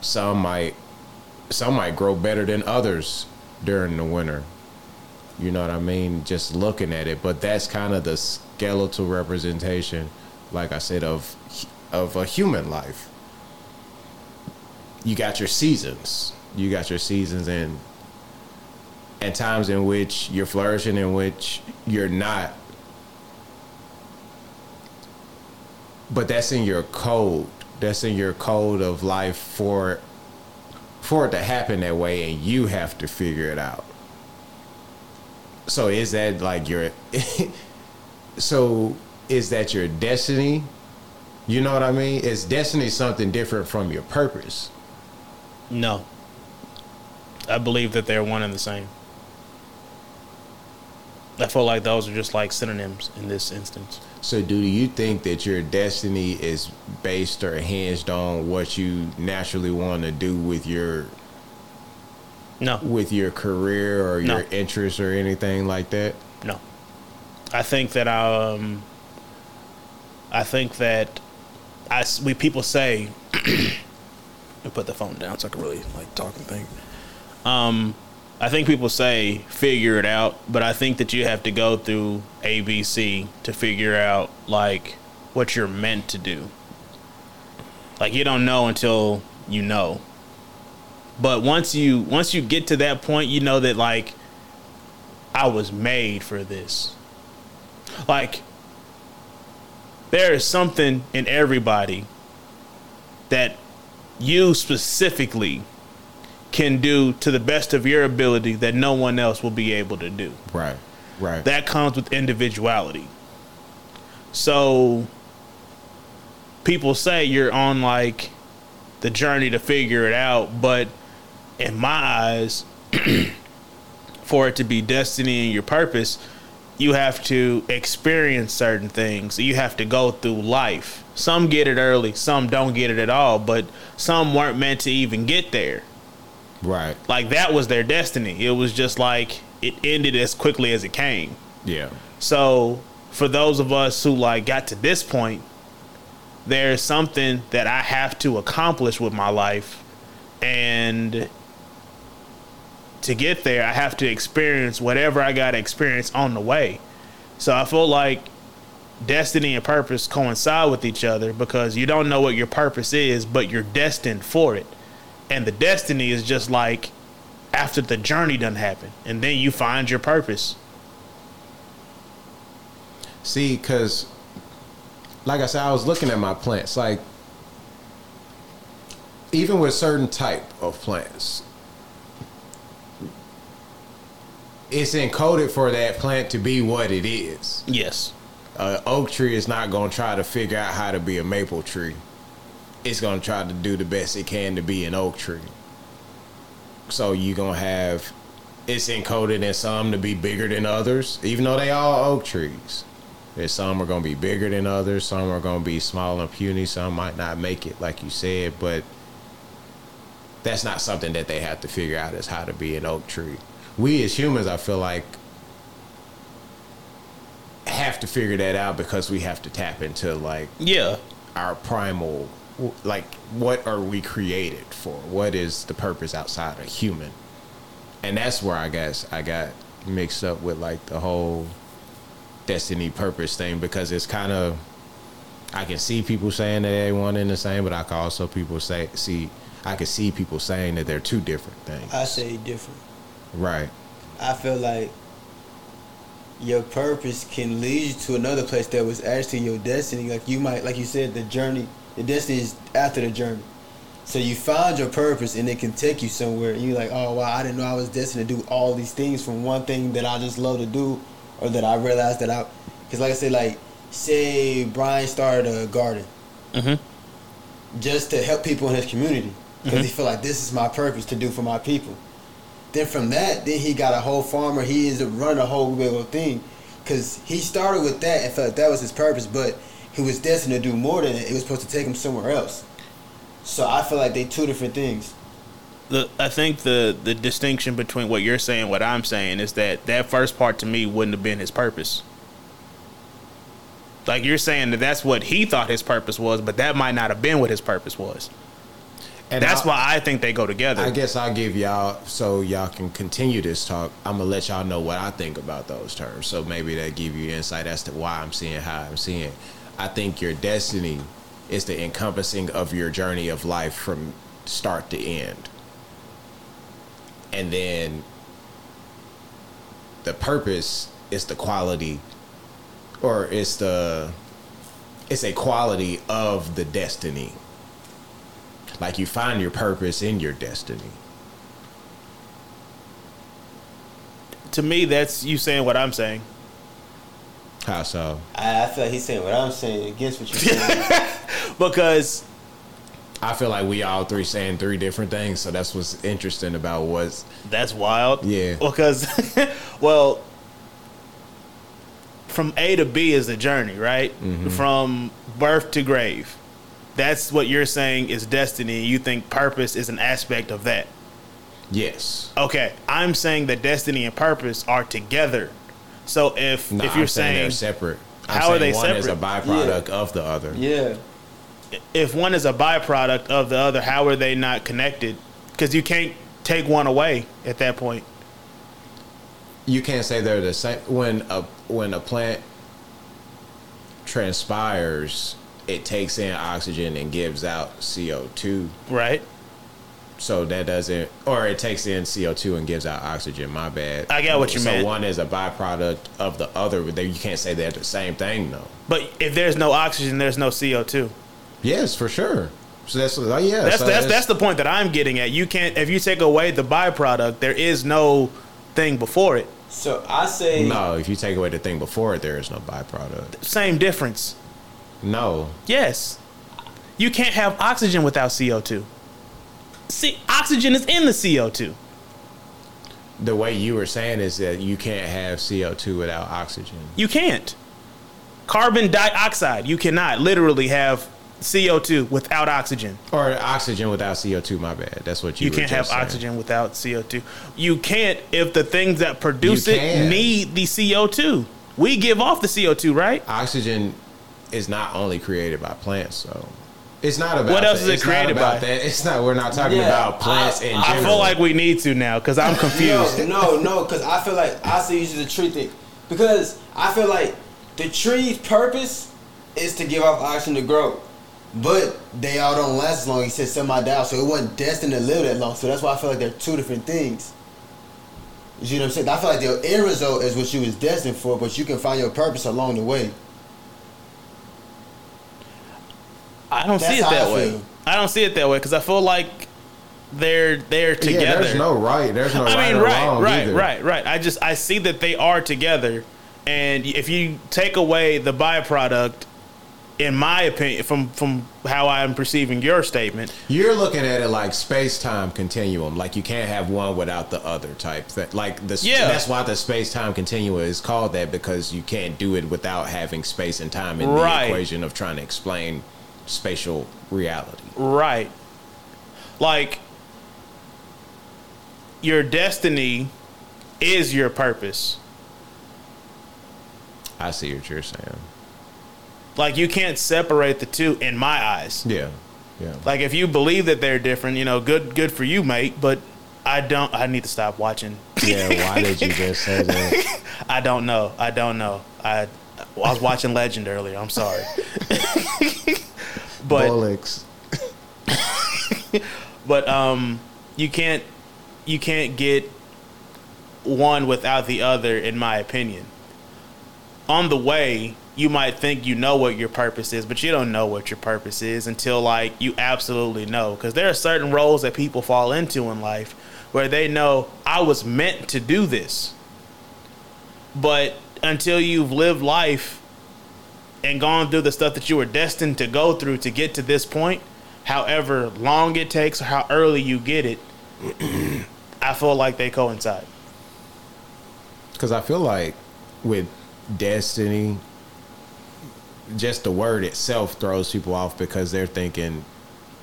Some might, some might grow better than others during the winter. You know what I mean? Just looking at it, but that's kind of the skeletal representation, like I said, of of a human life. You got your seasons. You got your seasons and and times in which you're flourishing, in which you're not. But that's in your code. That's in your code of life for for it to happen that way, and you have to figure it out. So is that like your so is that your destiny? You know what I mean? Is destiny something different from your purpose? no. I believe that they're one and the same. I feel like those are just like synonyms in this instance. So do you think that your destiny is based or hinged on what you naturally want to do with your No, with your career or No. your interests or anything like that? no. I think that um, I think that I we people say. I put the phone down so I can really like talk and think. Um, I think people say figure it out, but I think that you have to go through ABC to figure out like what you're meant to do. Like you don't know until you know. But once you once you get to that point, you know that like I was made for this. Like there is something in everybody that you specifically can do to the best of your ability that no one else will be able to do. Right. Right. That comes with individuality. So people say you're on like the journey to figure it out, but in my eyes, for it to be destiny and your purpose, you have to experience certain things. You have to go through life. Some get it early, some don't get it at all, but some weren't meant to even get there. Right. Like that was their destiny. It was just like it ended as quickly as it came. Yeah. So for those of us who like got to this point, there's something that I have to accomplish with my life and to get there I have to experience whatever I got to experience on the way. So I feel like destiny and purpose coincide with each other because you don't know what your purpose is, but you're destined for it. And the destiny is just like after the journey done happen, and then you find your purpose. See, because, like I said, I was looking at my plants. Like, even with certain type of plants, it's encoded for that plant to be what it is. Yes. An oak tree is not going to try to figure out how to be a maple tree. It's going to try to do the best it can to be an oak tree. So you're going to have it's encoded in some to be bigger than others, even though they all oak trees. There's some are going to be bigger than others, some are going to be small and puny, some might not make it, like you said, but that's not something that they have to figure out is how to be an oak tree. We as humans, I feel like, have to figure that out because we have to tap into like Yeah. our primal like what are we created for what is the purpose outside of human and that's where i guess i got mixed up with like the whole destiny purpose thing because it's kind of i can see people saying that they one and the same but i can also people say see i can see people saying that they're two different things I say different. right I feel like your purpose can lead you to another place that was actually your destiny. Like you might, like you said, the journey, the destiny is after the journey. So you find your purpose, and it can take you somewhere. And you're like, oh wow, I didn't know I was destined to do all these things from one thing that I just love to do, or that I realized that I, because like I said, like say Brian started a garden, Mm-hmm. just to help people in his community, because he felt like this is my purpose to do for my people. Then from that, then he got a whole farmer. He is running a whole big old thing, because he started with that and felt that was his purpose, but he was destined to do more than it. It was supposed to take him somewhere else. So I feel like they two different things. The, I think the the distinction between what you're saying what I'm saying is that that first part to me wouldn't have been his purpose. Like you're saying that that's what he thought his purpose was, but that might not have been what his purpose was. and that's I- why I think they go together. I guess I'll give y'all so y'all can continue this talk. I'm gonna let y'all know what I think about those terms. So maybe that give you insight as to why I'm seeing how I'm seeing. I think your destiny is the encompassing of your journey of life from start to end. And then the purpose is the quality or it's the it's a quality of the destiny. Like you find your purpose in your destiny. to me, that's you saying what I'm saying. How so? I, I feel like he's saying what I'm saying against what you're saying. Because I feel like we all three saying three different things, so that's what's interesting about what's that's wild. Yeah. Because, well, from A to B is the journey, right? Mm-hmm. From birth to grave. That's what you're saying is destiny. You think purpose is an aspect of that. yes. Okay, I'm saying that destiny and purpose are together. So if No, if you're I'm saying, saying, they're separate. I'm How are saying they one is a separate? byproduct of the other. yeah. if one is a byproduct of the other, how are they not connected? Because you can't take one away at that point. You can't say they're the same when a when a plant transpires, it takes in oxygen and gives out CO2. Right. So that doesn't, or it takes in CO2 and gives out oxygen. My bad. I get what you mean. so one is a byproduct of the other, but you can't say they're the same thing, though. But if there's no oxygen, there's no CO2. Yes, for sure. So that's oh, yeah. That's so that's that's the point that I'm getting at. You can't if you take away the byproduct, there is no thing before it. So I say no. If you take away the thing before it, there is no byproduct. Same difference. No, Yes. You can't have oxygen without CO2. See, oxygen is in the CO2. the way you were saying is that you can't have CO two without oxygen. You can't. Carbon dioxide, you cannot literally have CO2 without oxygen. Or oxygen without CO two. My bad. That's what you. You can't have saying. oxygen without CO2. You can't if the things that produce You it can. need the CO2. We give off the CO2, right? Oxygen is not only created by plants, so. It's not about What else that. is it It's created about by? That. It's not. We're not talking Yeah, about plants I- in I general. Feel like we need to now because I'm confused. No, no, no, because I feel like I see usually the tree thing because I feel like the tree's purpose is to give off oxygen to grow. But they all don't last as long. He said semi down, so it wasn't destined to live that long. So that's why I feel like they're two different things. You know what I'm saying? I feel like the end result is what you was destined for, but you can find your purpose along the way. I don't see it that I way. feel. I don't see it that way because I feel like they're they're together. Yeah, there's no right. There's no I right mean, right, wrong right, either. right, right. I just I see that they are together, and if you take away the byproduct, in my opinion, from from how I'm perceiving your statement, You're looking at it like space time continuum, like you can't have one without the other type. That like the Yeah. that's why the space time continuum is called that because you can't do it without having space and time in Right. the equation of trying to explain spatial reality. right? Like your destiny is your purpose. I see what you're saying. Like you can't separate the two in my eyes. Yeah, yeah. Like if you believe that they're different, you know, good good for you, mate. But I don't. I need to stop watching. yeah. Why did you just say that? I don't know. I don't know. I I was watching Legend earlier. I'm sorry. but Bullocks. but um, you can't you can't get one without the other, in my opinion. On the way, you might think you know what your purpose is, but you don't know what your purpose is until like you absolutely know. Because there are certain roles that people fall into in life where they know I was meant to do this, but until you've lived life and gone through the stuff that you were destined to go through to get to this point, however long it takes or how early you get it, I feel like they coincide. Because I feel like with destiny, just the word itself throws people off because they're thinking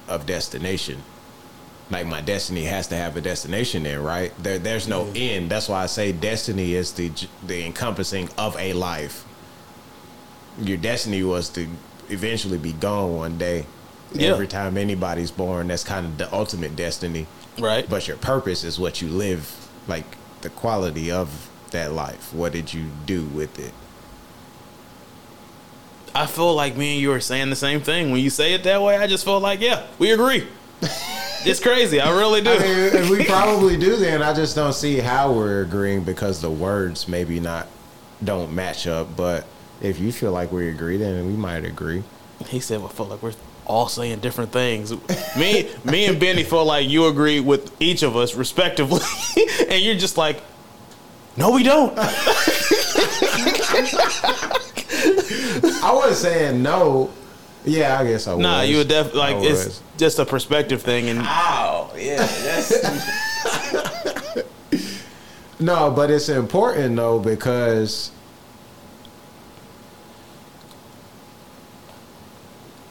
of destination. Like my destiny has to have a destination there, right? There, there's no mm-hmm. end. That's why I say destiny is the the encompassing of a life. Your destiny was to eventually be gone one day. Yeah. Every time anybody's born, that's kind of the ultimate destiny. Right. But your purpose is what you live, like the quality of that life. What did you do with it? I feel like me and you are saying the same thing. When you say it that way, I just feel like, yeah, we agree. it's crazy. I really do. I mean, we probably do, then I just don't see how we're agreeing because the words maybe not don't match up. But if you feel like we agree, then we might agree. he said, "Well, I feel like we're all saying different things." me, me, and Benny feel like you agree with each of us respectively, and you're just like, "No, we don't." I wasn't saying no. Yeah, I guess I was. nah, you would definitely like it's was. just a perspective thing, and Oh, yeah. That's No, but it's important though because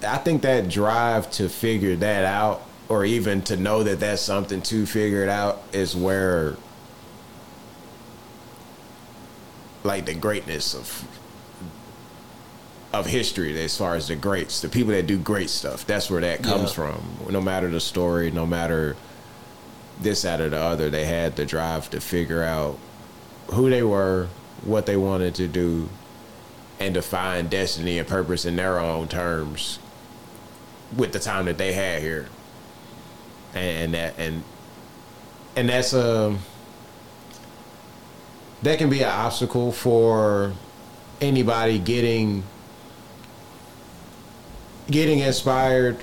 I think that drive to figure that out, or even to know that that's something to figure it out, is where like the greatness of of history as far as the greats, the people that do great stuff. That's where that comes Yeah. from. No matter the story, no matter this, that, or the other, they had the drive to figure out who they were, what they wanted to do, and to find destiny and purpose in their own terms with the time that they had here. And that and and that's a that can be an obstacle for anybody getting getting inspired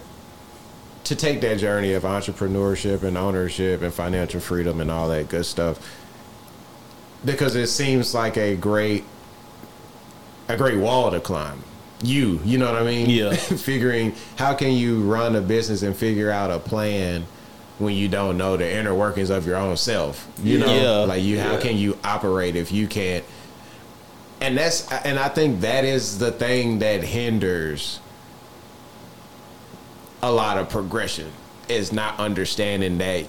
to take that journey of entrepreneurship and ownership and financial freedom and all that good stuff because it seems like a great a great wall to climb you you know what i mean Yeah. figuring how can you run a business and figure out a plan when you don't know the inner workings of your own self you know Yeah. like you how Yeah. can you operate if you can't and that's and i think that is the thing that hinders a lot of progression is not understanding that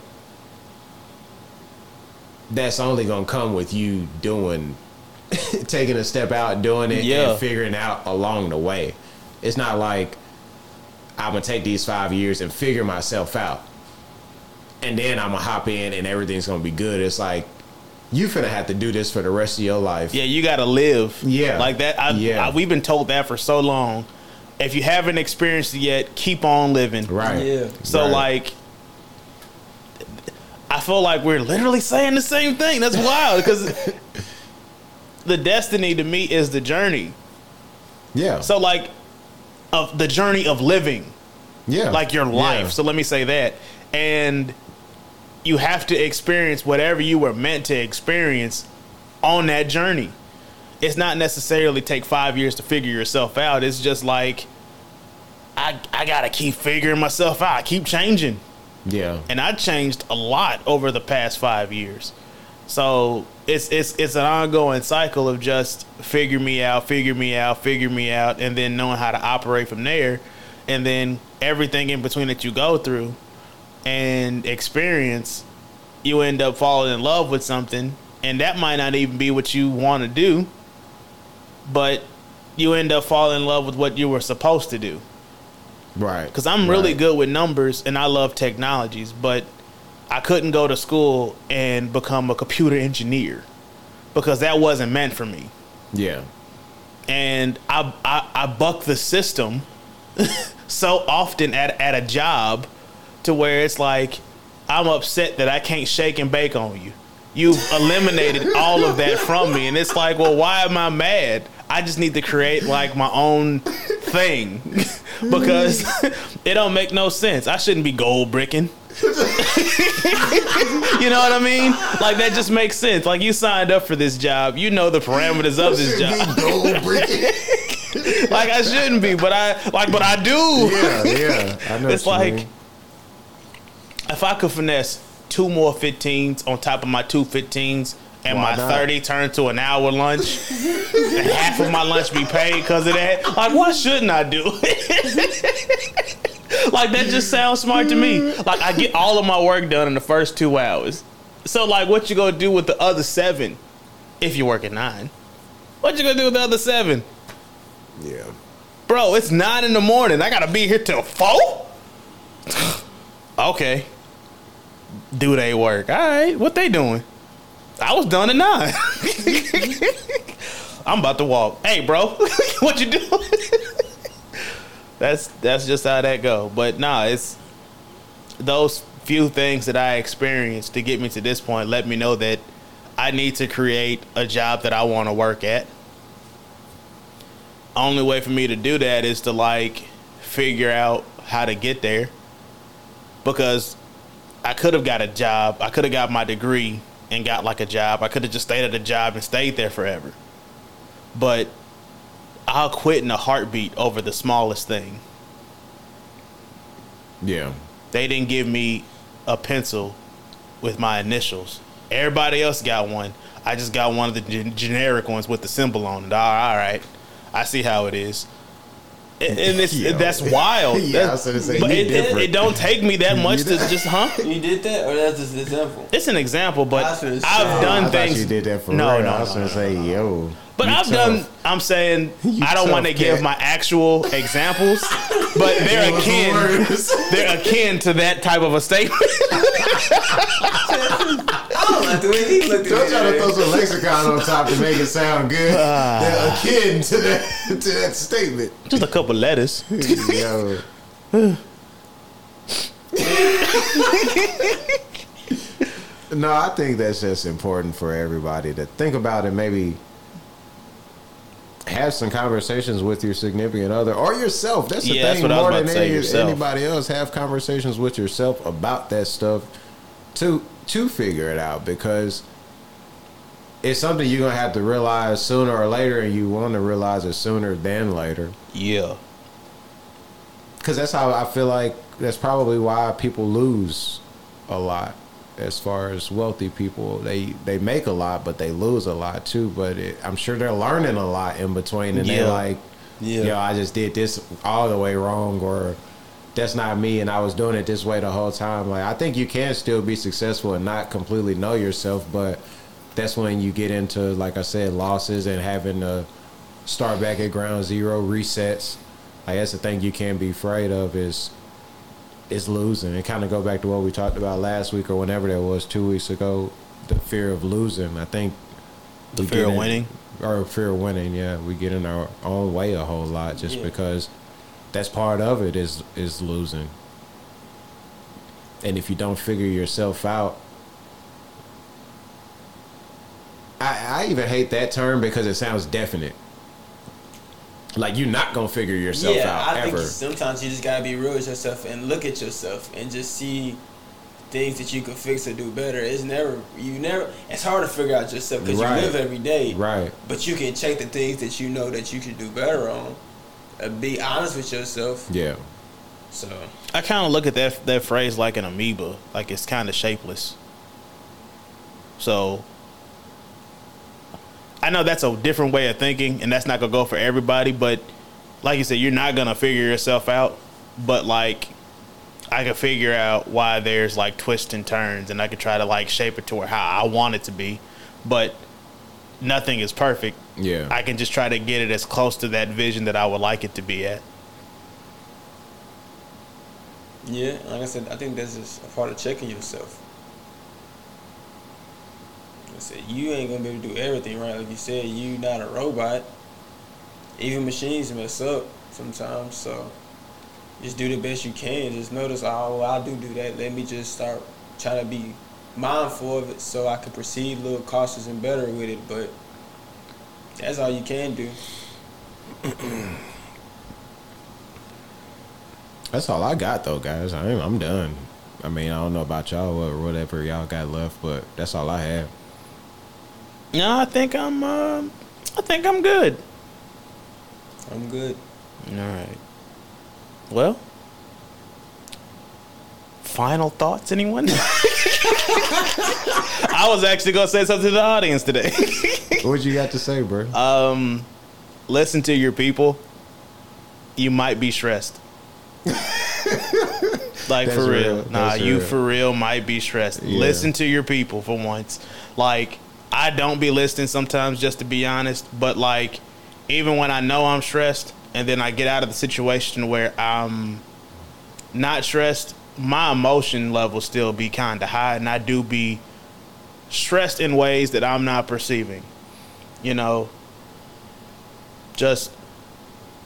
that's only gonna come with you doing taking a step out doing it Yeah. and figuring out along the way it's not like i'm gonna take these five years and figure myself out and then i'm gonna hop in and everything's gonna be good it's like you finna have to do this for the rest of your life. Yeah, you got to live. Yeah. like that. I, Yeah. I, we've been told that for so long. If you haven't experienced it yet, keep on living. Right. Yeah. So Right. like, I feel like we're literally saying the same thing. That's wild because the destiny to me is the journey. Yeah. So like, of the journey of living, yeah. like your life. Yeah. So let me say that, and you have to experience whatever you were meant to experience on that journey. It's not necessarily take five years to figure yourself out. It's just like I I gotta keep figuring myself out. I keep changing yeah. and I changed a lot over the past five years. So it's it's it's an ongoing cycle of just figure me out, figure me out, figure me out, and then knowing how to operate from there, and then everything in between that you go through and experience, you end up falling in love with something, and that might not even be what you want to do, but you end up falling in love with what you were supposed to do Right. because I'm really Right. good with numbers and I love technologies, but I couldn't go to school and become a computer engineer because that wasn't meant for me. Yeah. And I I, I buck the system so often at at a job to where it's like I'm upset that I can't shake and bake on you. You've eliminated all of that from me, and it's like, well, why am I mad? I just need to create like my own thing because it don't make no sense. I shouldn't be gold bricking. you know what I mean? Like that just makes sense. Like you signed up for this job, you know the parameters of this job. Like I shouldn't be, but I like, but I do. yeah, yeah. I know. It's like mean. if I could finesse two more 15s on top of my two 15s and Why my not? 30 turn to an hour lunch and half of my lunch be paid because of that, like, why shouldn't I do it? like, that just sounds smart to me. Like, I get all of my work done in the first two hours. So, like, what you gonna do with the other seven if you work at nine? What you gonna do with the other seven? yeah. Bro, it's nine in the morning. I gotta be here till four. okay. Do they work? All right. What they doing? I was done at nine. I'm about to walk. Hey, bro, what you doing? That's that's just how that go. But nah, it's those few things that I experienced to get me to this point. Let me know that I need to create a job that I want to work at only way for me to do that is to like figure out how to get there because I could have got a job. I could have got my degree and got like a job. I could have just stayed at a job and stayed there forever. But I'll quit in a heartbeat over the smallest thing. Yeah. They didn't give me a pencil with my initials. Everybody else got one. I just got one of the gen- generic ones with the symbol on it. All right, I see how it is. And and it's, Yo. that's wild. Yeah, I was gonna say, but it, it, it don't take me that much to just, huh? You did that, or that's just an example? It's an example, but I should've done I things. you did that for No, real. no, I was no, gonna no, say, yo. But you I've tough. done. I'm saying You I don't want to give my actual examples, but they're akin. They're akin to that type of a statement. I don't like the way he looked at Don't try to throw some lexicon on top to make it sound good. Ah. They're akin to that to that statement. Just a couple letters. Yo. no, I think that's just important for everybody to think about it. Maybe have some conversations with your significant other or yourself. That's the Yeah, that's thing. was More about than any, anybody else, have conversations with yourself about that stuff to to figure it out because it's something you're gonna have to realize sooner or later, and you want to realize it sooner than later. Yeah. Because that's how I feel like that's probably why people lose a lot. As far as wealthy people, they they make a lot, but they lose a lot too. But it, I'm sure they're learning a lot in between, and Yeah. they're like, Yeah. "Yo, I just did this all the way wrong," or "That's not me," and I was doing it this way the whole time. Like I think you can still be successful and not completely know yourself, but that's when you get into, like I said, losses and having to start back at ground zero, resets. Like that's the thing you can't be afraid of is is losing. And kind of go back to what we talked about last week or whenever that was two weeks ago. the fear of losing. I think The fear of in- winning. or fear of winning. Yeah, we get in our own way a whole lot just Yeah. because that's part of it is is losing. And if you don't figure yourself out, I, I even hate that term because it sounds definite. Like you're not gonna figure yourself yeah, out I ever. think sometimes you just gotta be real with yourself and look at yourself and just see things that you can fix or do better. It's never you never. It's hard to figure out yourself because Right. you live every day. Right. But you can check the things that you know that you could do better on. Uh, be honest with yourself. Yeah. So I kind of look at that that phrase like an amoeba, like it's kind of shapeless. So I know that's a different way of thinking, and that's not gonna go for everybody. But like you said, you're not gonna figure yourself out. But like, I can figure out why there's like twists and turns, and I could try to like shape it to where how I want it to be. But nothing is perfect. Yeah. I can just try to get it as close to that vision that I would like it to be at. yeah, like I said, I think that's just a part of checking yourself. Said you ain't gonna be able to do everything right. Like you said, you not a robot. Even machines mess up sometimes. So just do the best you can. Just notice, oh, I do do that. Let me just start trying to be mindful of it so I can proceed a little cautious and better with it. But that's all you can do. That's all I got though, guys. I am, I'm done. I mean, I don't know about y'all or whatever y'all got left, but that's all I have. No, I think I'm. Uh, I think I'm good. I'm good. All right. Well, final thoughts, anyone? I was actually gonna say something to the audience today. what you got to say, bro? um, listen to your people. You might be stressed. like That's for real. real. Nah, That's you real. for real might be stressed. Yeah. Listen to your people for once. Like I don't be listening sometimes just to be honest, but like even when I know I'm stressed and then I get out of the situation where I'm not stressed, my emotion level still be kind of high and I do be stressed in ways that I'm not perceiving. You know, just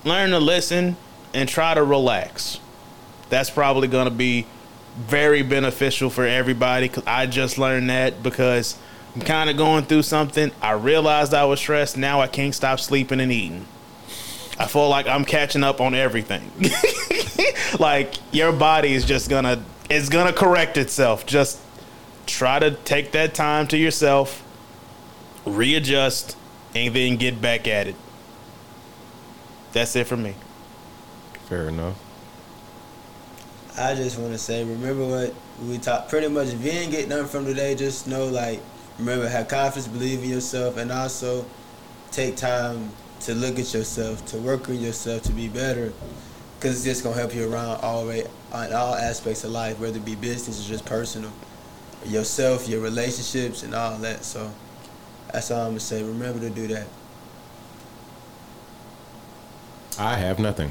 learn to listen and try to relax. That's probably going to be very beneficial for everybody cuz I just learned that because I'm kind of going through something. I realized I was stressed. Now I can't stop sleeping and eating. I feel like I'm catching up on everything. like your body is just going to it's going to correct itself. Just try to take that time to yourself, readjust and then get back at it. That's it for me. Fair enough. I just want to say, remember what we talked. Pretty much, if you ain't get nothing from today, just know, like, remember, have confidence, believe in yourself, and also take time to look at yourself, to work on yourself, to be better, because it's just gonna help you around all way on all aspects of life, whether it be business or just personal, yourself, your relationships, and all that. So that's all I'm gonna say. Remember to do that. I have nothing.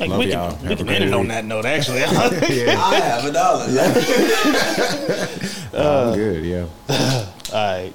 Like, Love we y'all. can, we can great end it on that note, actually. yeah, I have a dollar. I'm good. Yeah. All right.